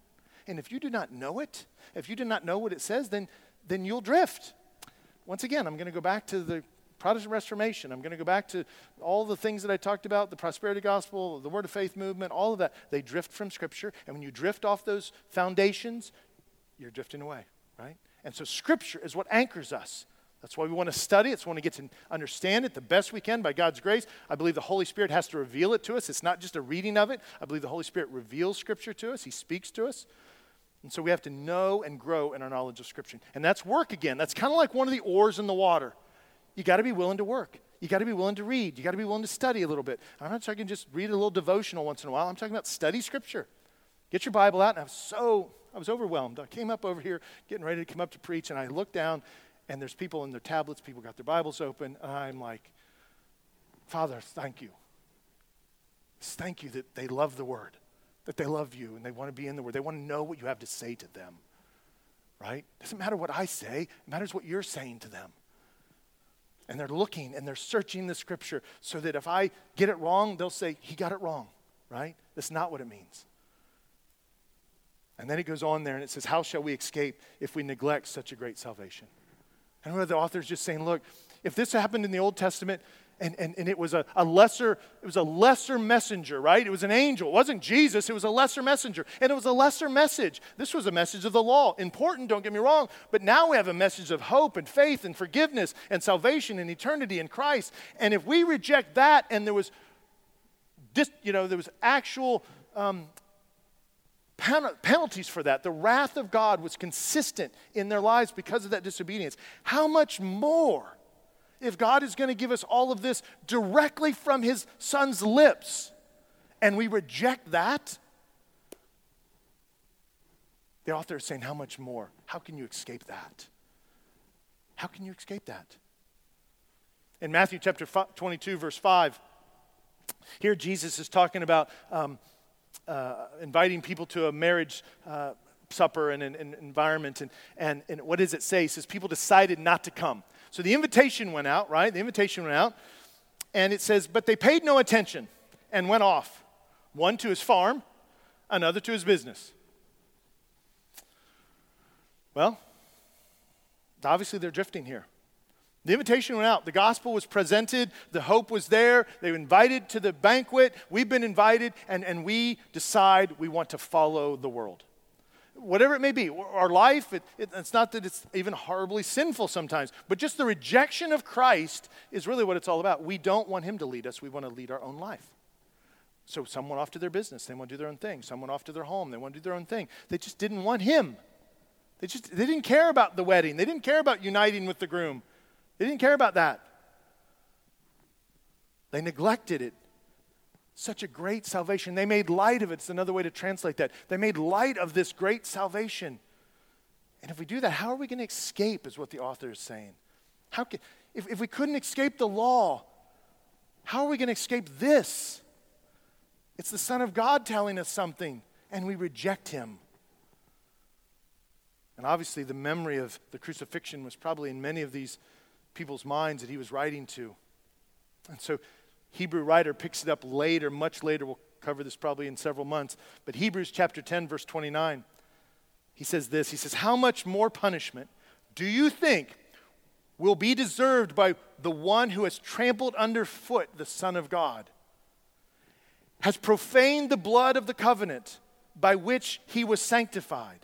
And if you do not know it, if you do not know what it says, then, then you'll drift. Once again, I'm going to go back to the Protestant Reformation. I'm going to go back to all the things that I talked about the prosperity gospel, the word of faith movement, all of that. They drift from Scripture. And when you drift off those foundations, you're drifting away, right? And so Scripture is what anchors us. That's why we want to study it. It's want to get to understand it the best we can by God's grace. I believe the Holy Spirit has to reveal it to us. It's not just a reading of it. I believe the Holy Spirit reveals Scripture to us, He speaks to us. And so we have to know and grow in our knowledge of Scripture. And that's work again. That's kind of like one of the oars in the water. You got to be willing to work. You got to be willing to read. You got to be willing to study a little bit. I'm not talking just read a little devotional once in a while. I'm talking about study Scripture. Get your Bible out. And I was so, I was overwhelmed. I came up over here getting ready to come up to preach, and I looked down and there's people in their tablets, people got their Bibles open, I'm like, Father, thank you. Thank you that they love the Word, that they love you, and they want to be in the Word. They want to know what you have to say to them, right? Doesn't matter what I say, it matters what you're saying to them. And they're looking and they're searching the Scripture so that if I get it wrong, they'll say, He got it wrong, right? That's not what it means. And then it goes on there and it says, How shall we escape if we neglect such a great salvation? And one of the authors just saying, look, if this happened in the Old Testament and, and, and it was a, a lesser, it was a lesser messenger, right? It was an angel. It wasn't Jesus, it was a lesser messenger. And it was a lesser message. This was a message of the law. Important, don't get me wrong, but now we have a message of hope and faith and forgiveness and salvation and eternity in Christ. And if we reject that and there was this, you know, there was actual um, penalties for that. The wrath of God was consistent in their lives because of that disobedience. How much more if God is going to give us all of this directly from his son's lips and we reject that? The author is saying, How much more? How can you escape that? How can you escape that? In Matthew chapter 22, verse 5, here Jesus is talking about. Um, uh, inviting people to a marriage uh, supper and an environment. And, and, and what does it say? It says people decided not to come. So the invitation went out, right? The invitation went out. And it says, but they paid no attention and went off. One to his farm, another to his business. Well, obviously they're drifting here. The invitation went out. The gospel was presented. The hope was there. They were invited to the banquet. We've been invited, and, and we decide we want to follow the world. Whatever it may be, our life, it, it, it's not that it's even horribly sinful sometimes, but just the rejection of Christ is really what it's all about. We don't want Him to lead us, we want to lead our own life. So, some went off to their business, they want to do their own thing. Some went off to their home, they want to do their own thing. They just didn't want Him. They just they didn't care about the wedding, they didn't care about uniting with the groom. They didn't care about that. They neglected it. Such a great salvation. They made light of it. It's another way to translate that. They made light of this great salvation. And if we do that, how are we going to escape, is what the author is saying. How can, if, if we couldn't escape the law, how are we going to escape this? It's the Son of God telling us something, and we reject him. And obviously, the memory of the crucifixion was probably in many of these people's minds that he was writing to. And so, Hebrew writer picks it up later, much later. We'll cover this probably in several months. But Hebrews chapter 10, verse 29, he says this He says, How much more punishment do you think will be deserved by the one who has trampled underfoot the Son of God, has profaned the blood of the covenant by which he was sanctified,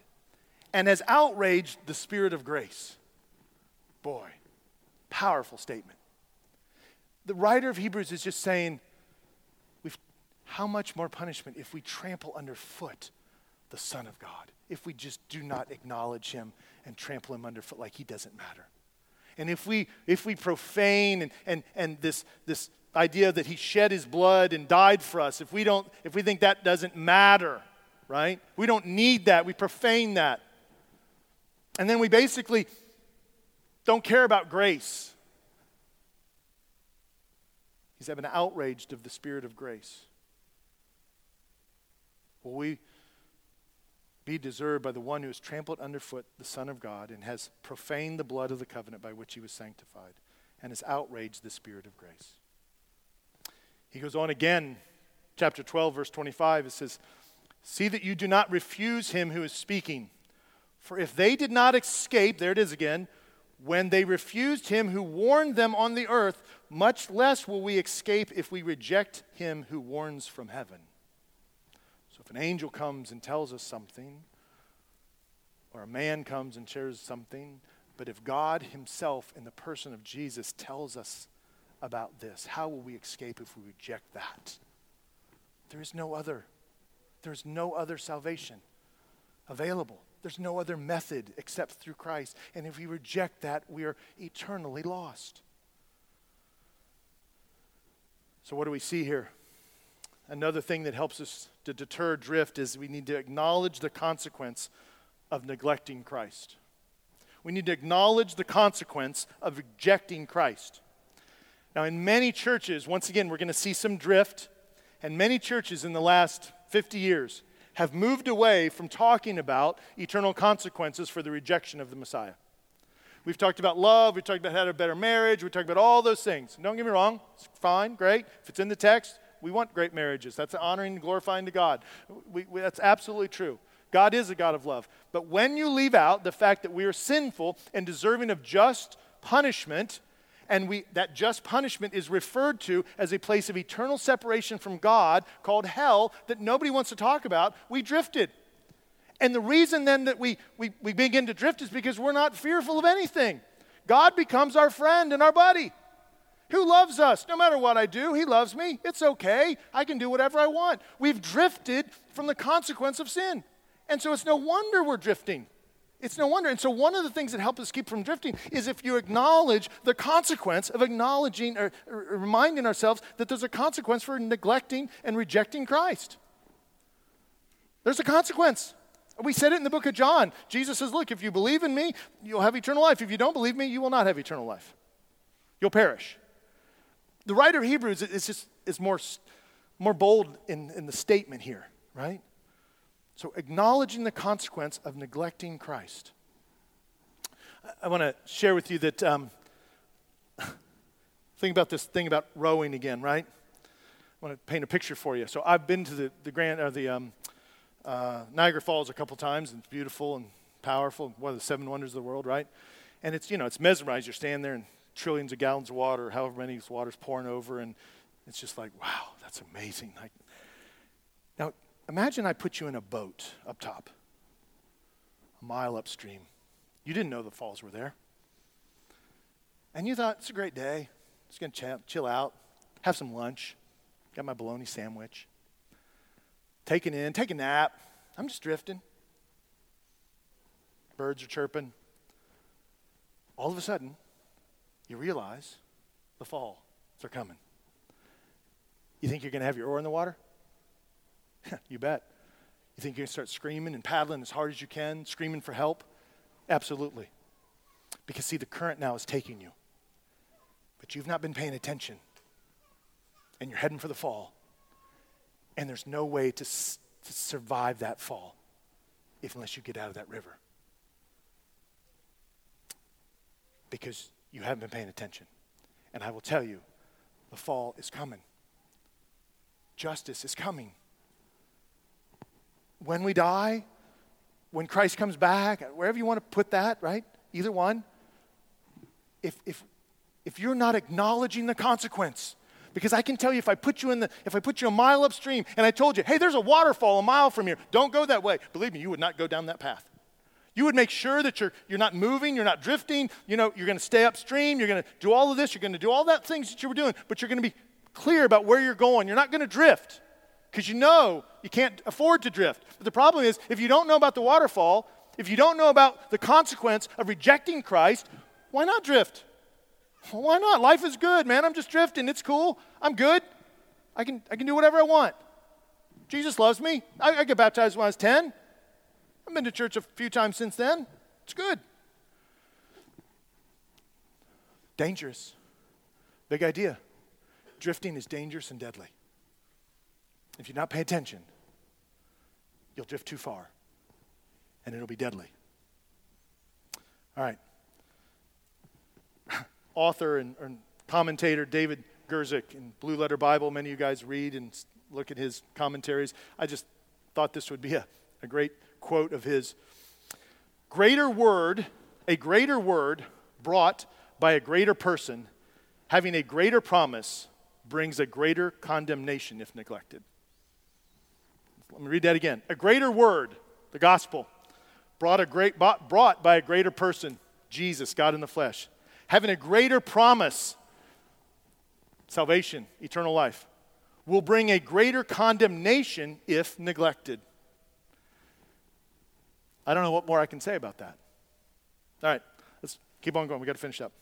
and has outraged the Spirit of grace? Boy. Powerful statement. The writer of Hebrews is just saying, we've, how much more punishment if we trample underfoot the Son of God, if we just do not acknowledge him and trample him underfoot like he doesn't matter. And if we, if we profane and, and, and this, this idea that he shed his blood and died for us, if we, don't, if we think that doesn't matter, right? We don't need that. We profane that. And then we basically don't care about grace. He's been outraged of the Spirit of grace. Will we be deserved by the one who has trampled underfoot the Son of God and has profaned the blood of the covenant by which he was sanctified and has outraged the Spirit of grace? He goes on again, chapter 12, verse 25. It says, See that you do not refuse him who is speaking. For if they did not escape, there it is again, when they refused him who warned them on the earth, much less will we escape if we reject him who warns from heaven. So if an angel comes and tells us something, or a man comes and shares something, but if God himself in the person of Jesus tells us about this, how will we escape if we reject that? There is no other. There's no other salvation available. There's no other method except through Christ. And if we reject that, we are eternally lost. So, what do we see here? Another thing that helps us to deter drift is we need to acknowledge the consequence of neglecting Christ. We need to acknowledge the consequence of rejecting Christ. Now, in many churches, once again, we're going to see some drift, and many churches in the last 50 years have moved away from talking about eternal consequences for the rejection of the Messiah. We've talked about love, we've talked about how to better marriage, we've talked about all those things. Don't get me wrong, it's fine, great. If it's in the text, we want great marriages. That's honoring and glorifying to God. We, we, that's absolutely true. God is a God of love. But when you leave out the fact that we are sinful and deserving of just punishment, and we, that just punishment is referred to as a place of eternal separation from God called hell that nobody wants to talk about, we drifted. And the reason then that we, we, we begin to drift is because we're not fearful of anything. God becomes our friend and our buddy who loves us. No matter what I do, He loves me. It's okay. I can do whatever I want. We've drifted from the consequence of sin. And so it's no wonder we're drifting. It's no wonder. And so, one of the things that help us keep from drifting is if you acknowledge the consequence of acknowledging or, or, reminding ourselves that there's a consequence for neglecting and rejecting Christ. There's a consequence. We said it in the book of John. Jesus says, Look, if you believe in me, you'll have eternal life. If you don't believe me, you will not have eternal life. You'll perish. The writer of Hebrews is just is more, more bold in, in the statement here, right? So, acknowledging the consequence of neglecting Christ. I want to share with you that, um, think about this thing about rowing again, right? I want to paint a picture for you. So, I've been to the, the, Grand, or the um, uh, Niagara Falls a couple times, and it's beautiful and powerful, one of the seven wonders of the world, right? And it's, you know, it's mesmerized. You're standing there and trillions of gallons of water, however many water's pouring over, and it's just like, wow, that's amazing. Like, Imagine I put you in a boat up top, a mile upstream. You didn't know the falls were there. And you thought, it's a great day. Just going to chill out, have some lunch, got my bologna sandwich, take it in, take a nap. I'm just drifting. Birds are chirping. All of a sudden, you realize the falls are coming. You think you're going to have your oar in the water? you bet. You think you're going to start screaming and paddling as hard as you can, screaming for help? Absolutely. Because, see, the current now is taking you. But you've not been paying attention. And you're heading for the fall. And there's no way to, s- to survive that fall if unless you get out of that river. Because you haven't been paying attention. And I will tell you, the fall is coming. Justice is coming when we die, when Christ comes back, wherever you want to put that, right? Either one. If, if, if you're not acknowledging the consequence, because I can tell you if I put you in the if I put you a mile upstream and I told you, hey, there's a waterfall a mile from here, don't go that way. Believe me, you would not go down that path. You would make sure that you're you're not moving, you're not drifting, you know, you're gonna stay upstream, you're gonna do all of this, you're gonna do all that things that you were doing, but you're gonna be clear about where you're going. You're not gonna drift because you know you can't afford to drift. But the problem is, if you don't know about the waterfall, if you don't know about the consequence of rejecting Christ, why not drift? why not? Life is good, man. I'm just drifting. It's cool. I'm good. I can, I can do whatever I want. Jesus loves me. I, I get baptized when I was 10. I've been to church a few times since then. It's good. Dangerous. Big idea. drifting is dangerous and deadly. If you not pay attention, you'll drift too far and it'll be deadly. All right. Author and, and commentator David Guzik in Blue Letter Bible, many of you guys read and look at his commentaries. I just thought this would be a, a great quote of his. Greater word, a greater word brought by a greater person, having a greater promise, brings a greater condemnation if neglected. Let me read that again. A greater word, the gospel, brought, a great, brought by a greater person, Jesus, God in the flesh, having a greater promise, salvation, eternal life, will bring a greater condemnation if neglected. I don't know what more I can say about that. All right, let's keep on going. We got to finish up.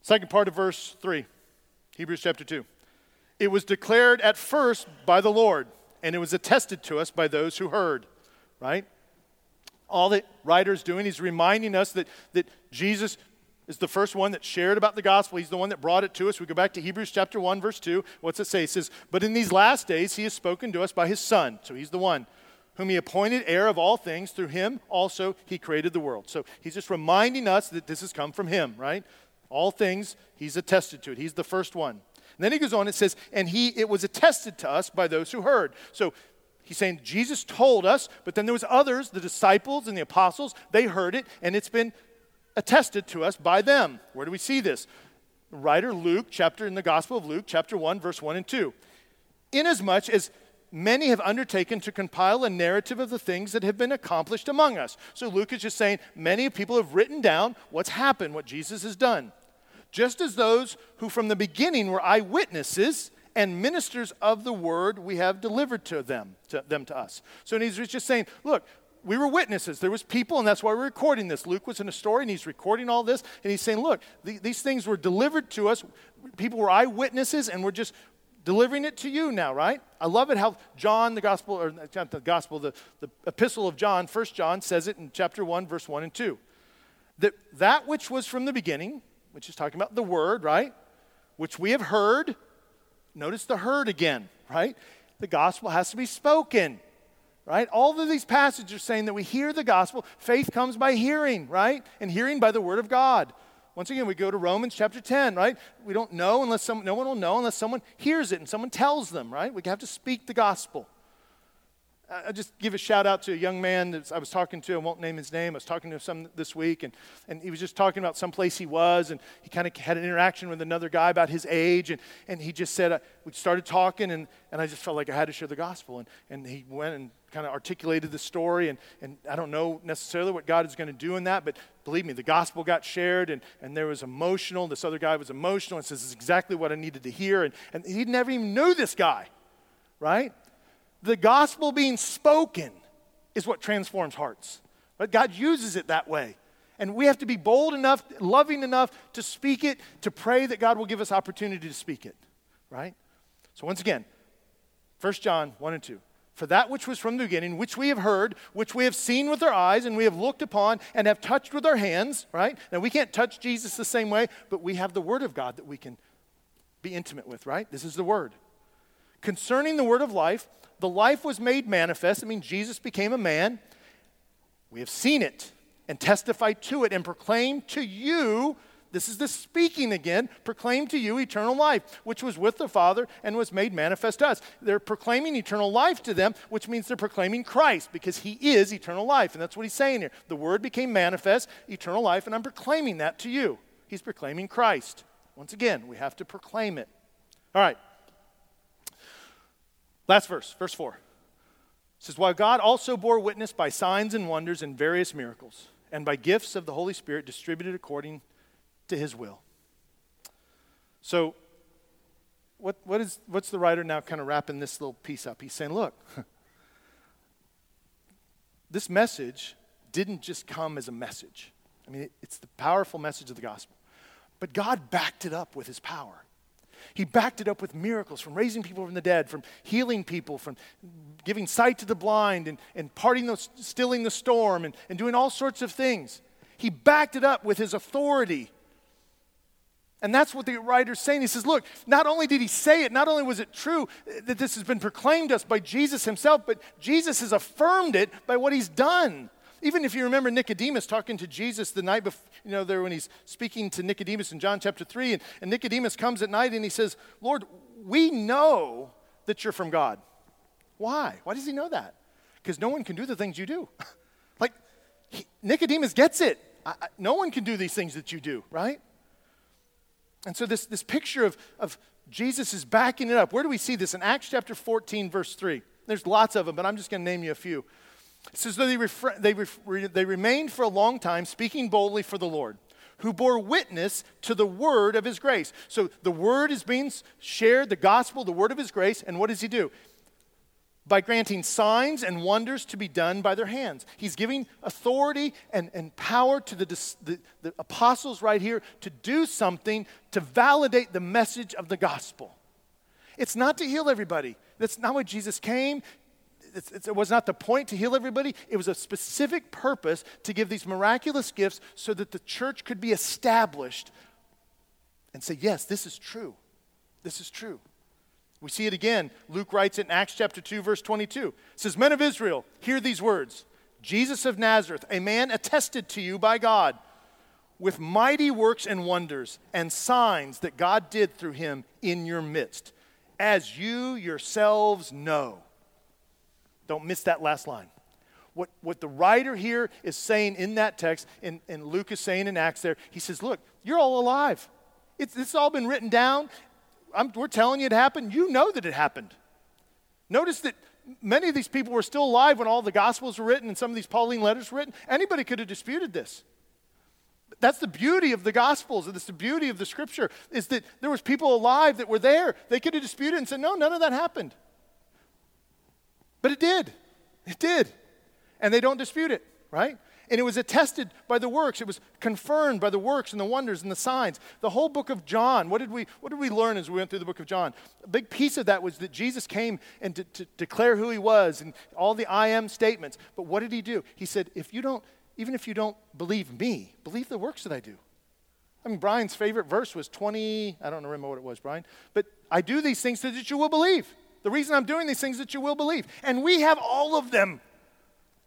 Second part of verse 3, Hebrews chapter 2. It was declared at first by the Lord, and it was attested to us by those who heard, right? All the writer's doing, he's reminding us that, that Jesus is the first one that shared about the gospel. He's the one that brought it to us. We go back to Hebrews chapter 1, verse 2. What's it say? It says, But in these last days he has spoken to us by his Son. So he's the one whom he appointed heir of all things. Through him also he created the world. So he's just reminding us that this has come from him, right? All things, he's attested to it. He's the first one. And then he goes on, it says, and he it was attested to us by those who heard. So he's saying Jesus told us, but then there was others, the disciples and the apostles, they heard it, and it's been attested to us by them. Where do we see this? writer Luke, chapter in the Gospel of Luke, chapter 1, verse 1 and 2. Inasmuch as many have undertaken to compile a narrative of the things that have been accomplished among us. So Luke is just saying many people have written down what's happened, what Jesus has done. Just as those who from the beginning were eyewitnesses and ministers of the word we have delivered to them, to them to us. So he's just saying, look, we were witnesses. There was people, and that's why we're recording this. Luke was in a story, and he's recording all this, and he's saying, look, the, these things were delivered to us. People were eyewitnesses, and we're just delivering it to you now, right? I love it how John, the gospel, or uh, not the gospel, the, the epistle of John, First John, says it in chapter 1, verse 1 and 2. That that which was from the beginning, which is talking about the word, right? Which we have heard. Notice the heard again, right? The gospel has to be spoken right? All of these passages are saying that we hear the gospel. Faith comes by hearing, right? And hearing by the word of God. Once again, we go to Romans chapter 10, right? We don't know unless some, no one will know unless someone hears it and someone tells them, right? We have to speak the gospel. I just give a shout out to a young man that I was talking to. I won't name his name. I was talking to some this week, and, and he was just talking about some place he was, and he kind of had an interaction with another guy about his age, and, and he just said, uh, we started talking, and, and I just felt like I had to share the gospel. And, and he went and kind of articulated the story, and, and I don't know necessarily what God is going to do in that, but believe me, the gospel got shared, and, and there was emotional. This other guy was emotional and says, This is exactly what I needed to hear. And, and he never even knew this guy, right? The gospel being spoken is what transforms hearts. But God uses it that way. And we have to be bold enough, loving enough to speak it, to pray that God will give us opportunity to speak it, right? So, once again, 1 John 1 and 2. For that which was from the beginning, which we have heard, which we have seen with our eyes, and we have looked upon, and have touched with our hands, right? Now, we can't touch Jesus the same way, but we have the Word of God that we can be intimate with, right? This is the Word. Concerning the Word of life, the life was made manifest. I mean, Jesus became a man. We have seen it and testified to it and proclaimed to you. This is the speaking again, proclaim to you eternal life, which was with the Father and was made manifest to us. They're proclaiming eternal life to them, which means they're proclaiming Christ because he is eternal life. And that's what he's saying here. The word became manifest, eternal life, and I'm proclaiming that to you. He's proclaiming Christ. Once again, we have to proclaim it. All right. Last verse, verse 4. It says, While God also bore witness by signs and wonders and various miracles, and by gifts of the Holy Spirit distributed according to his will. So, what, what is, what's the writer now kind of wrapping this little piece up? He's saying, Look, this message didn't just come as a message. I mean, it, it's the powerful message of the gospel. But God backed it up with his power. He backed it up with miracles from raising people from the dead, from healing people, from giving sight to the blind, and, and parting the, stilling the storm, and, and doing all sorts of things. He backed it up with his authority. And that's what the writer's saying. He says, Look, not only did he say it, not only was it true that this has been proclaimed to us by Jesus himself, but Jesus has affirmed it by what he's done. Even if you remember Nicodemus talking to Jesus the night before, you know, there when he's speaking to Nicodemus in John chapter 3, and, and Nicodemus comes at night and he says, Lord, we know that you're from God. Why? Why does he know that? Because no one can do the things you do. like, he, Nicodemus gets it. I, I, no one can do these things that you do, right? And so this, this picture of, of Jesus is backing it up. Where do we see this? In Acts chapter 14, verse 3. There's lots of them, but I'm just going to name you a few. It says, they, refra- they, re- they remained for a long time speaking boldly for the Lord, who bore witness to the word of his grace. So the word is being shared, the gospel, the word of his grace, and what does he do? by granting signs and wonders to be done by their hands. He's giving authority and, and power to the, the, the apostles right here to do something to validate the message of the gospel. It's not to heal everybody. That's not why Jesus came. It was not the point to heal everybody. It was a specific purpose to give these miraculous gifts so that the church could be established and say, yes, this is true. This is true. We see it again. Luke writes it in Acts chapter 2, verse 22. It says, Men of Israel, hear these words Jesus of Nazareth, a man attested to you by God with mighty works and wonders and signs that God did through him in your midst, as you yourselves know. Don't miss that last line. What, what the writer here is saying in that text, and, and Luke is saying in Acts there, he says, Look, you're all alive. It's, it's all been written down. I'm, we're telling you it happened. You know that it happened. Notice that many of these people were still alive when all the Gospels were written and some of these Pauline letters were written. Anybody could have disputed this. That's the beauty of the Gospels, and that's the beauty of the Scripture, is that there was people alive that were there. They could have disputed and said, no, none of that happened. But it did. It did. And they don't dispute it, right? And it was attested by the works. It was confirmed by the works and the wonders and the signs. The whole book of John, what did we, what did we learn as we went through the book of John? A big piece of that was that Jesus came and to, to declare who he was and all the I am statements. But what did he do? He said, if you don't, even if you don't believe me, believe the works that I do. I mean, Brian's favorite verse was 20, I don't remember what it was, Brian, but I do these things so that you will believe. The reason I'm doing these things that you will believe. And we have all of them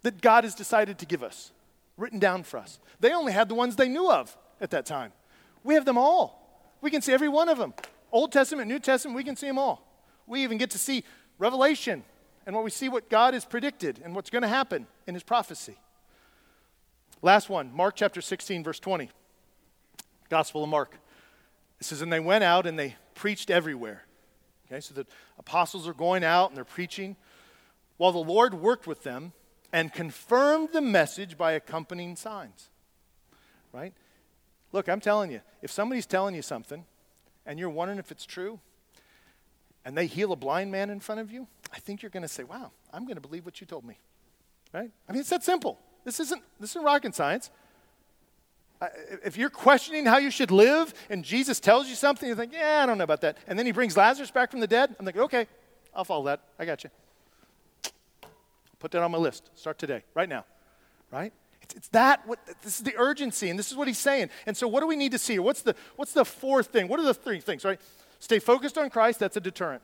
that God has decided to give us written down for us. They only had the ones they knew of at that time. We have them all. We can see every one of them. Old Testament, New Testament, we can see them all. We even get to see Revelation and what we see what God has predicted and what's going to happen in his prophecy. Last one, Mark chapter 16, verse 20. Gospel of Mark. It says, And they went out and they preached everywhere. Okay, so the apostles are going out and they're preaching while the Lord worked with them and confirmed the message by accompanying signs. Right? Look, I'm telling you, if somebody's telling you something and you're wondering if it's true, and they heal a blind man in front of you, I think you're going to say, wow, I'm going to believe what you told me. Right? I mean, it's that simple. This isn't, this isn't rocket science. If you're questioning how you should live and Jesus tells you something, you think, yeah, I don't know about that. And then he brings Lazarus back from the dead, I'm like, okay, I'll follow that. I got you. Put that on my list. Start today, right now, right? It's, it's that, what, this is the urgency, and this is what he's saying. And so, what do we need to see? What's the, what's the fourth thing? What are the three things, right? Stay focused on Christ, that's a deterrent.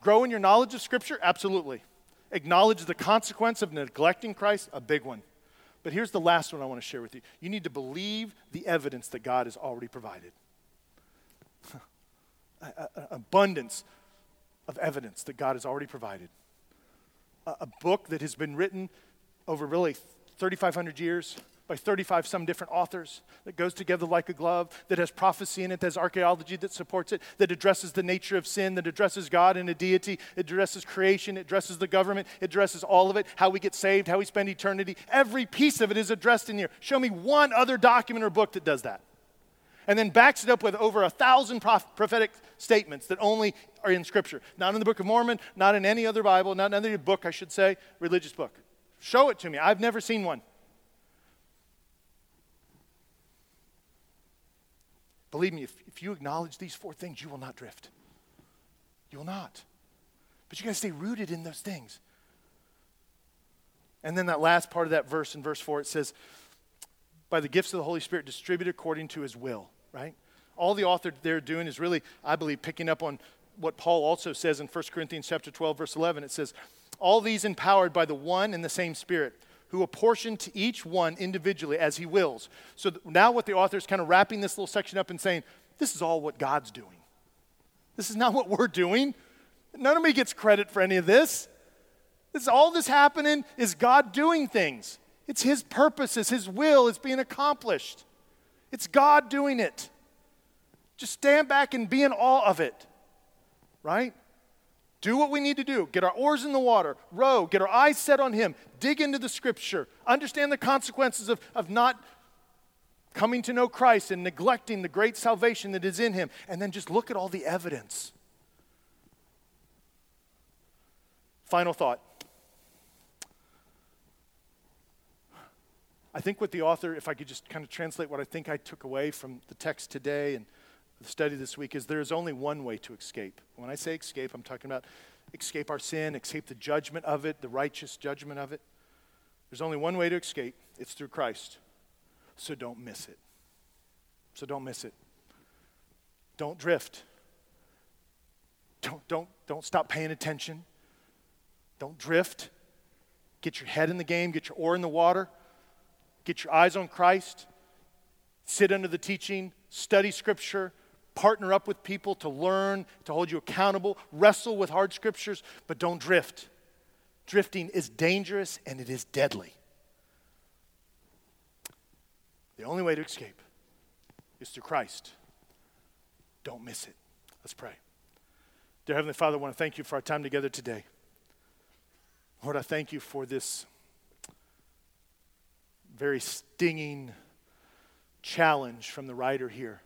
Grow in your knowledge of Scripture, absolutely. Acknowledge the consequence of neglecting Christ, a big one. But here's the last one I want to share with you. You need to believe the evidence that God has already provided. abundance of evidence that God has already provided a book that has been written over really 3,500 years by 35 some different authors that goes together like a glove, that has prophecy in it, that has archaeology that supports it, that addresses the nature of sin, that addresses God and a deity, it addresses creation, it addresses the government, it addresses all of it, how we get saved, how we spend eternity. Every piece of it is addressed in here. Show me one other document or book that does that and then backs it up with over a thousand prophetic statements that only are in Scripture. Not in the Book of Mormon, not in any other Bible, not in any book, I should say, religious book. Show it to me. I've never seen one. Believe me, if, if you acknowledge these four things, you will not drift. You will not. But you got to stay rooted in those things. And then that last part of that verse in verse 4, it says, by the gifts of the Holy Spirit distributed according to his will right? all the author there doing is really, I believe, picking up on what Paul also says in 1 Corinthians chapter 12, verse 11. It says, All these empowered by the one and the same Spirit, who apportion to each one individually as he wills. So now what the author is kind of wrapping this little section up and saying, This is all what God's doing. This is not what we're doing. None of me gets credit for any of this. This all this happening is God doing things. It's his purposes, his will is being accomplished. It's God doing it. Just stand back and be in awe of it. Right? Do what we need to do. Get our oars in the water, row, get our eyes set on Him, dig into the scripture, understand the consequences of, of not coming to know Christ and neglecting the great salvation that is in Him, and then just look at all the evidence. Final thought. I think what the author, if I could just kind of translate what I think I took away from the text today and the study this week is there is only one way to escape. When I say escape, I'm talking about escape our sin, escape the judgment of it, the righteous judgment of it. There's only one way to escape it's through Christ. So don't miss it. So don't miss it. Don't drift. Don't, don't, don't stop paying attention. Don't drift. Get your head in the game, get your oar in the water, get your eyes on Christ, sit under the teaching, study Scripture, partner up with people to learn, to hold you accountable, wrestle with hard scriptures, but don't drift. Drifting is dangerous and it is deadly. The only way to escape is through Christ. Don't miss it. Let's pray. Dear Heavenly Father, I want to thank you for our time together today. Lord, I thank you for this very stinging challenge from the writer here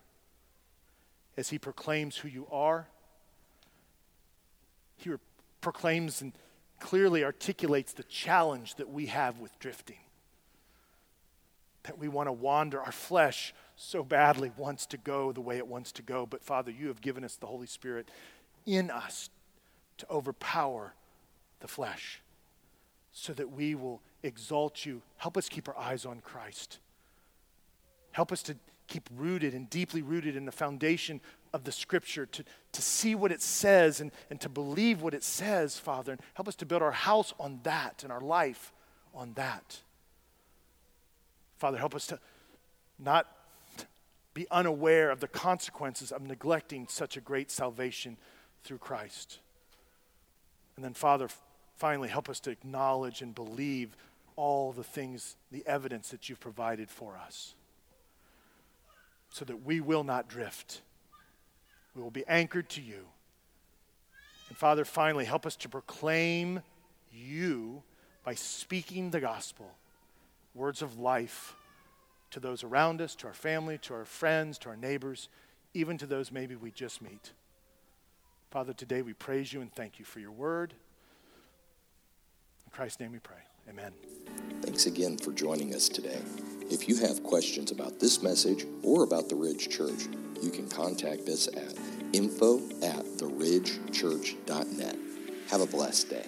as he proclaims who you are. He proclaims and clearly articulates the challenge that we have with drifting. That we want to wander. Our flesh so badly wants to go the way it wants to go. But Father, you have given us the Holy Spirit in us to overpower the flesh so that we will exalt you. Help us keep our eyes on Christ. Help us to keep rooted and deeply rooted in the foundation of the scripture, to, to see what it says and, and to believe what it says, Father. And help us to build our house on that and our life on that. Father, help us to not be unaware of the consequences of neglecting such a great salvation through Christ. And then, Father, finally, help us to acknowledge and believe all the things, the evidence that you've provided for us so that we will not drift. We will be anchored to you. And Father, finally, help us to proclaim you by speaking the gospel, words of life to those around us, to our family, to our friends, to our neighbors, even to those maybe we just meet. Father, today we praise you and thank you for your word. In Christ's name we pray. Amen. Thanks again for joining us today. If you have questions about this message or about the Ridge Church, you can contact us at info at theridgechurch.net. Have a blessed day.